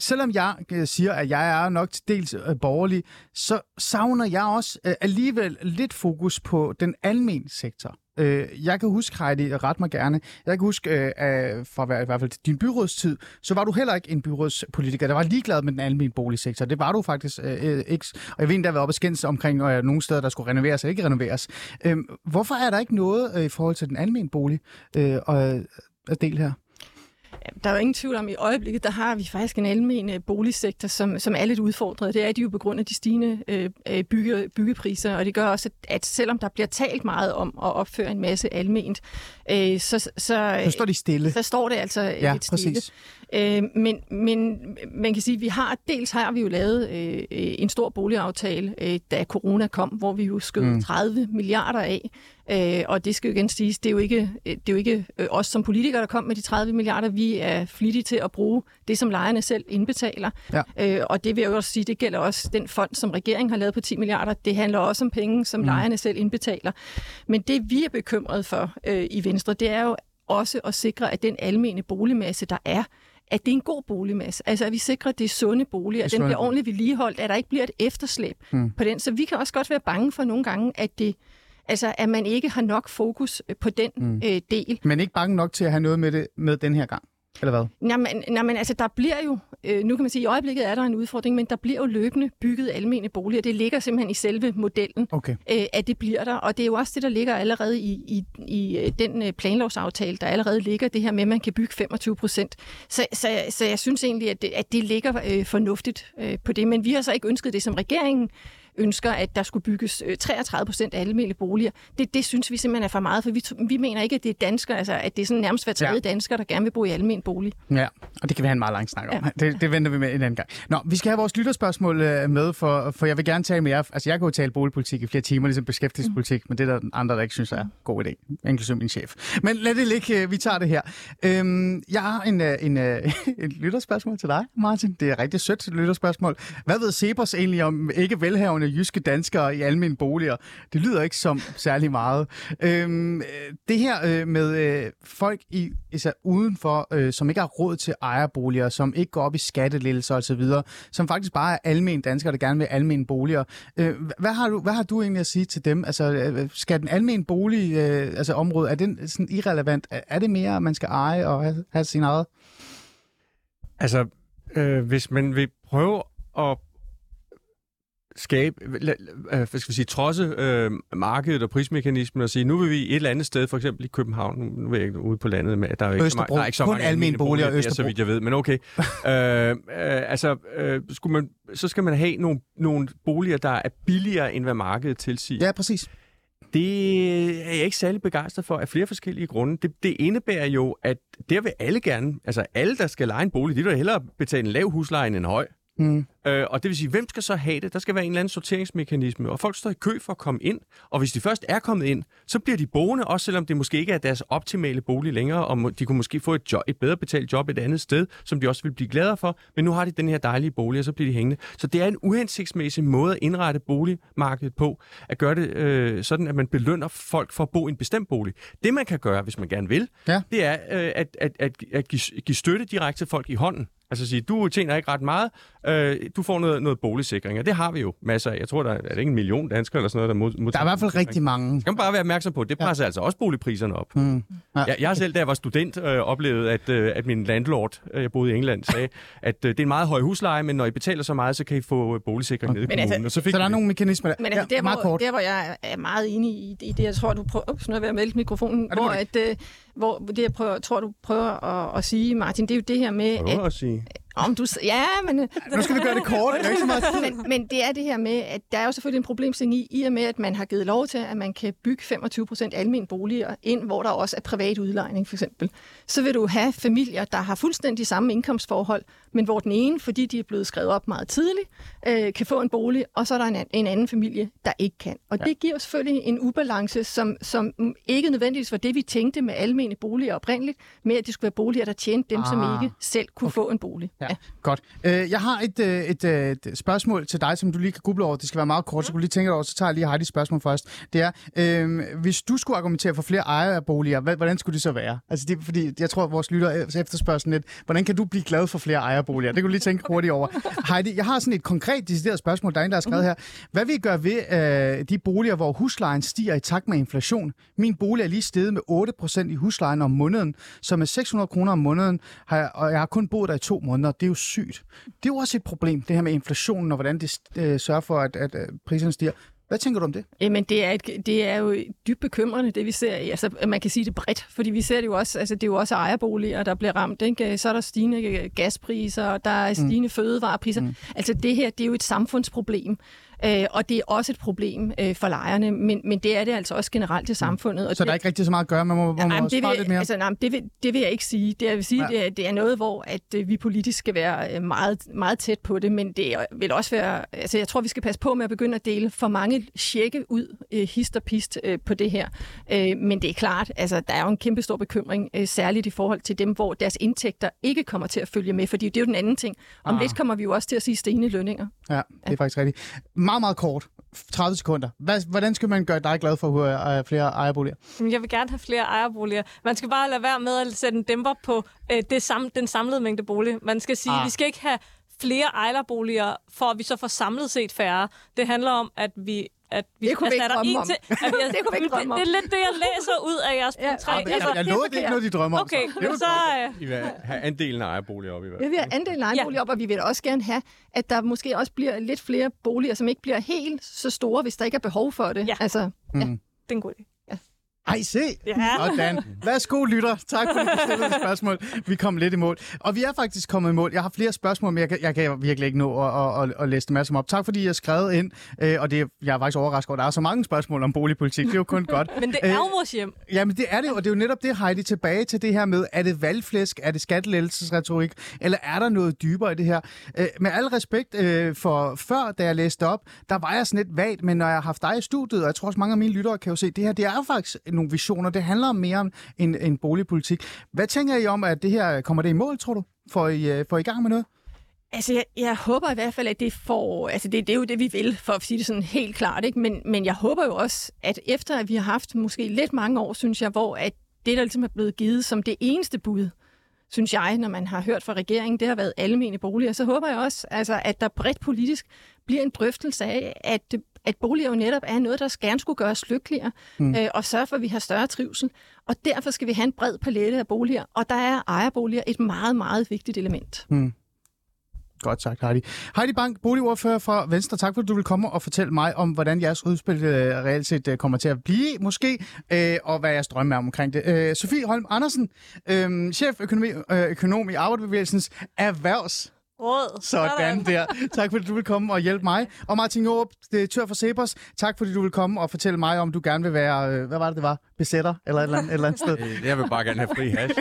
selvom jeg øh, siger, at jeg er nok til dels øh, borgerlig, så savner jeg også øh, alligevel lidt fokus på den almene sektor. Jeg kan huske, Heidi, ret mig gerne, jeg kan huske fra i hvert fald din byrådstid, så var du heller ikke en byrådspolitiker, der var ligeglad med den almindelige boligsektor. Det var du faktisk ikke. Og jeg ved endda, at op oppe skændes omkring nogle steder, der skulle renoveres og ikke renoveres. Øhm, hvorfor er der ikke noget i forhold til den almindelige bolig og del her? Der er jo ingen tvivl om, at i øjeblikket, der har vi faktisk en almen øh, boligsektor, som, som er lidt udfordret. Det er de jo på grund af de stigende øh, øh, bygge, byggepriser, og det gør også, at, at selvom der bliver talt meget om at opføre en masse alment, øh, så, så, så, står de stille. Så står det altså ja, lidt stille. Præcis. Øh, men, men man kan sige, at vi har, dels har vi jo lavet øh, en stor boligaftale, øh, da corona kom, hvor vi jo skød mm. 30 milliarder af. Øh, og det skal jo igen siges, det er jo ikke, det er jo ikke øh, os som politikere, der kom med de 30 milliarder. Vi er flittige til at bruge det, som lejerne selv indbetaler. Ja. Øh, og det vil jeg jo også sige, det gælder også den fond, som regeringen har lavet på 10 milliarder. Det handler også om penge, som mm. lejerne selv indbetaler. Men det, vi er bekymret for øh, i Venstre, det er jo også at sikre, at den almene boligmasse, der er, at det er en god boligmasse. Altså, at vi sikrer, at det er sunde boliger, at den bliver ordentligt vedligeholdt, at der ikke bliver et efterslæb mm. på den. Så vi kan også godt være bange for nogle gange, at det Altså, at man ikke har nok fokus øh, på den mm. øh, del. Men ikke bange nok til at have noget med det med den her gang? Eller hvad? Jamen, jamen altså, der bliver jo, øh, nu kan man sige, at i øjeblikket er der en udfordring, men der bliver jo løbende bygget almene boliger. Det ligger simpelthen i selve modellen, okay. øh, at det bliver der. Og det er jo også det, der ligger allerede i, i, i øh, den øh, planlovsaftale, der allerede ligger, det her med, at man kan bygge 25 procent. Så, så, så jeg synes egentlig, at det, at det ligger øh, fornuftigt øh, på det. Men vi har så ikke ønsket det som regeringen ønsker, at der skulle bygges 33 øh, procent af almindelige boliger. Det, det synes vi simpelthen er for meget, for vi, vi mener ikke, at det er danskere, altså at det er sådan nærmest hver tredje ja. dansker, der gerne vil bo i almen bolig. Ja, og det kan vi have en meget lang snak om. Ja. Det, det venter vi med en anden gang. Nå, vi skal have vores lytterspørgsmål øh, med, for, for jeg vil gerne tale med jer. Altså, jeg kan jo tale boligpolitik i flere timer, ligesom beskæftigelsespolitik, mm. men det er der andre, der ikke synes er en god idé, inklusive min chef. Men lad det ligge, øh, vi tager det her. Øhm, jeg har en, en, en, en lytterspørgsmål til dig, Martin. Det er rigtig sødt lytterspørgsmål. Hvad ved Cepos egentlig om ikke velhavende Øh, jyske danskere i almindelige boliger. Det lyder ikke som særlig meget. Øhm, det her øh, med øh, folk i, især udenfor, øh, som ikke har råd til ejerboliger, som ikke går op i skattelettelser osv., som faktisk bare er almindelige danskere, der gerne vil almindelige boliger. Øh, hvad, har du, hvad har du egentlig at sige til dem? Altså, øh, skal den almindelige bolig, øh, altså område, er den sådan irrelevant? Er det mere, at man skal eje og have, have sin eget? Altså, øh, hvis man vil prøve at skabe, hvad skal vi sige, trodse øh, markedet og prismekanismen og sige, nu vil vi et eller andet sted, for eksempel i København, nu er jeg ikke ude på landet med, der er jo ikke, så, der er ikke så mange almindelige boliger, boliger så vidt jeg ved, men okay. øh, øh, altså, øh, skulle man, så skal man have nogle, nogle boliger, der er billigere, end hvad markedet tilsiger. Ja, præcis. Det er jeg ikke særlig begejstret for af flere forskellige grunde. Det, det indebærer jo, at der vil alle gerne, altså alle, der skal lege en bolig, de vil hellere betale en lav husleje end en høj. Mm. Øh, og det vil sige, hvem skal så have det? Der skal være en eller anden sorteringsmekanisme, og folk står i kø for at komme ind. Og hvis de først er kommet ind, så bliver de boende, også selvom det måske ikke er deres optimale bolig længere, og de kunne måske få et, job, et bedre betalt job et andet sted, som de også vil blive gladere for. Men nu har de den her dejlige bolig, og så bliver de hængende. Så det er en uhensigtsmæssig måde at indrette boligmarkedet på, at gøre det øh, sådan, at man belønner folk for at bo i en bestemt bolig. Det man kan gøre, hvis man gerne vil, ja. det er øh, at, at, at, at give, give støtte direkte til folk i hånden. Altså sige, du tjener ikke ret meget, øh, du får noget, noget boligsikring, og det har vi jo masser af. Jeg tror, der er, er det ikke en million danskere eller sådan noget, der mod, mod Der er i hvert fald rigtig mange. Skal man bare være opmærksom på, det presser ja. altså også boligpriserne op. Mm. Ja. Jeg, jeg har selv, da jeg var student, øh, oplevet, at, øh, at min landlord, øh, jeg boede i England, sagde, at øh, det er en meget høj husleje, men når I betaler så meget, så kan I få øh, boligsikring okay. nede i kommunen. Altså, og så, fik så der er nogle mekanismer der. Men altså, ja, der, meget hvor, kort. der, hvor jeg er meget enig i, i det, jeg tror, du prøver... Er jeg ved at melde mikrofonen. hvor, at, øh, hvor det, jeg prøver, tror, du prøver at, at sige, Martin, det er jo det her med... Prøver at, at sige om du, ja, men... Øh, nu skal vi gøre det kort, det er ikke så meget men, men det er det her med, at der er jo selvfølgelig en problemstilling i, i og med, at man har givet lov til, at man kan bygge 25 procent almindelige boliger ind, hvor der også er privat udlejning, for eksempel. Så vil du have familier, der har fuldstændig samme indkomstforhold, men hvor den ene, fordi de er blevet skrevet op meget tidligt, øh, kan få en bolig, og så er der en, en anden familie, der ikke kan. Og ja. det giver selvfølgelig en ubalance, som, som ikke nødvendigvis var det, vi tænkte med almene boliger oprindeligt, med at det skulle være boliger, der tjente dem, ah. som ikke selv kunne okay. få en bolig. Ja, ja. godt. Øh, jeg har et, øh, et, øh, et spørgsmål til dig, som du lige kan google over. Det skal være meget kort, så du lige tænker over, så tager jeg lige Heidi's spørgsmål først. Det er, øh, hvis du skulle argumentere for flere ejerboliger, hvordan skulle det så være? Altså, det, fordi jeg tror, at vores lytter efterspørger sådan lidt, hvordan kan du blive glad for flere ejerboliger? Det kunne du lige tænke hurtigt over. Heidi, jeg har sådan et konkret decideret spørgsmål, der er en, der har skrevet her. Hvad vil I gøre ved øh, de boliger, hvor huslejen stiger i takt med inflation? Min bolig er lige steget med 8% i huslejen om måneden, så med 600 kroner om måneden, har jeg, og jeg har kun boet der i to måneder. Det er jo sygt. Det er jo også et problem, det her med inflationen, og hvordan det øh, sørger for, at, at, at priserne stiger. Hvad tænker du om det? Jamen, det er, et, det er jo dybt bekymrende, det vi ser. Altså, man kan sige det bredt, fordi vi ser det jo også, altså, det er jo også ejerboliger, der bliver ramt. Ikke? Så er der stigende gaspriser, og der er stigende mm. fødevarepriser. Mm. Altså, det her, det er jo et samfundsproblem. Øh, og det er også et problem øh, for lejerne, men, men det er det altså også generelt i mm. samfundet. Og så det, der er ikke rigtig så meget at gøre? Man må, man ja, må det vil, lidt mere? Altså, nej, det, vil, det vil jeg ikke sige. Det, jeg vil sige, ja. det, er, det er noget, hvor at, øh, vi politisk skal være øh, meget, meget tæt på det, men det vil også være... Altså, jeg tror, vi skal passe på med at begynde at dele for mange tjekke ud, øh, hist og pist, øh, på det her. Øh, men det er klart, altså, der er jo en kæmpe stor bekymring, øh, særligt i forhold til dem, hvor deres indtægter ikke kommer til at følge med, fordi det er jo den anden ting. Om ah. lidt kommer vi jo også til at sige stigende lønninger. Ja, det er ja. faktisk rigtigt. Meget, meget kort. 30 sekunder. Hvad, hvordan skal man gøre dig glad for at have flere ejerboliger? Jeg vil gerne have flere ejerboliger. Man skal bare lade være med at sætte en dæmper på øh, det sam, den samlede mængde bolig. Man skal sige, ah. vi skal ikke have flere ejerboliger, for at vi så får samlet set færre. Det handler om, at vi at vi det kunne vi ikke drømme om. Til, at vi, det kunne vi ikke drømme om. Det, det er lidt det, jeg læser ud af jeres punkt ja. 3. Ja, altså, jeg lovede, det ikke noget, de drømmer okay, om. Okay, så... I vil have andelen af ejerboliger op i hvert fald. Vi vil have andelen af ejerboliger op, og vi vil også gerne have, at der måske også bliver lidt flere boliger, som ikke bliver helt så store, hvis der ikke er behov for det. Ja, altså, mm. ja. det er en god idé. Ej, se! Ja. Sådan. Værsgo, lytter. Tak for, at du stillede spørgsmål. Vi kom lidt i mål. Og vi er faktisk kommet i mål. Jeg har flere spørgsmål, men jeg kan, jeg kan virkelig ikke nå at, at, at, at læse dem alle op. Tak, fordi I har skrevet ind. Øh, og det, jeg er faktisk overrasket over, at der er så mange spørgsmål om boligpolitik. Det er jo kun godt. men det er jo vores hjem. Øh, jamen, det er det. Og det er jo netop det, Heidi, tilbage til det her med, er det valgflæsk? Er det skattelættelsesretorik? Eller er der noget dybere i det her? Øh, med al respekt øh, for før, da jeg læste op, der var jeg sådan lidt vagt, men når jeg har haft dig i studiet, og jeg tror også mange af mine lyttere kan jo se, det her, det er faktisk nogle visioner. Det handler mere om en, en boligpolitik. Hvad tænker I om, at det her øh, kommer det i mål, tror du? Får I, øh, får I gang med noget? Altså, jeg, jeg håber i hvert fald, at det får... Altså, det, det er jo det, vi vil, for at sige det sådan helt klart, ikke? Men, men jeg håber jo også, at efter at vi har haft måske lidt mange år, synes jeg, hvor at det, der ligesom er blevet givet som det eneste bud, synes jeg, når man har hørt fra regeringen, det har været almene boliger, så håber jeg også, altså, at der bredt politisk bliver en drøftelse af, at, at boliger jo netop er noget, der gerne skulle gøres lykkeligere, mm. øh, og sørge for, at vi har større trivsel. Og derfor skal vi have en bred palette af boliger, og der er ejerboliger et meget, meget vigtigt element. Mm. Godt sagt, Heidi. Heidi Bank, boligordfører fra Venstre. Tak for, at du vil komme og fortælle mig om, hvordan jeres udspil øh, reelt set øh, kommer til at blive, måske, øh, og hvad jeres drømme er omkring det. Øh, Sofie Holm Andersen, øh, chef økonomi, øh, økonom i Arbejderbevægelsens Erhvervs Råd. Sådan der. Tak fordi du vil komme og hjælpe mig. Og Martin Jorup, tør for Cepos. Tak fordi du vil komme og fortælle mig, om du gerne vil være, øh, hvad var det, det var? Besætter eller et eller andet, et eller andet sted. Jeg vil bare gerne have fri hash.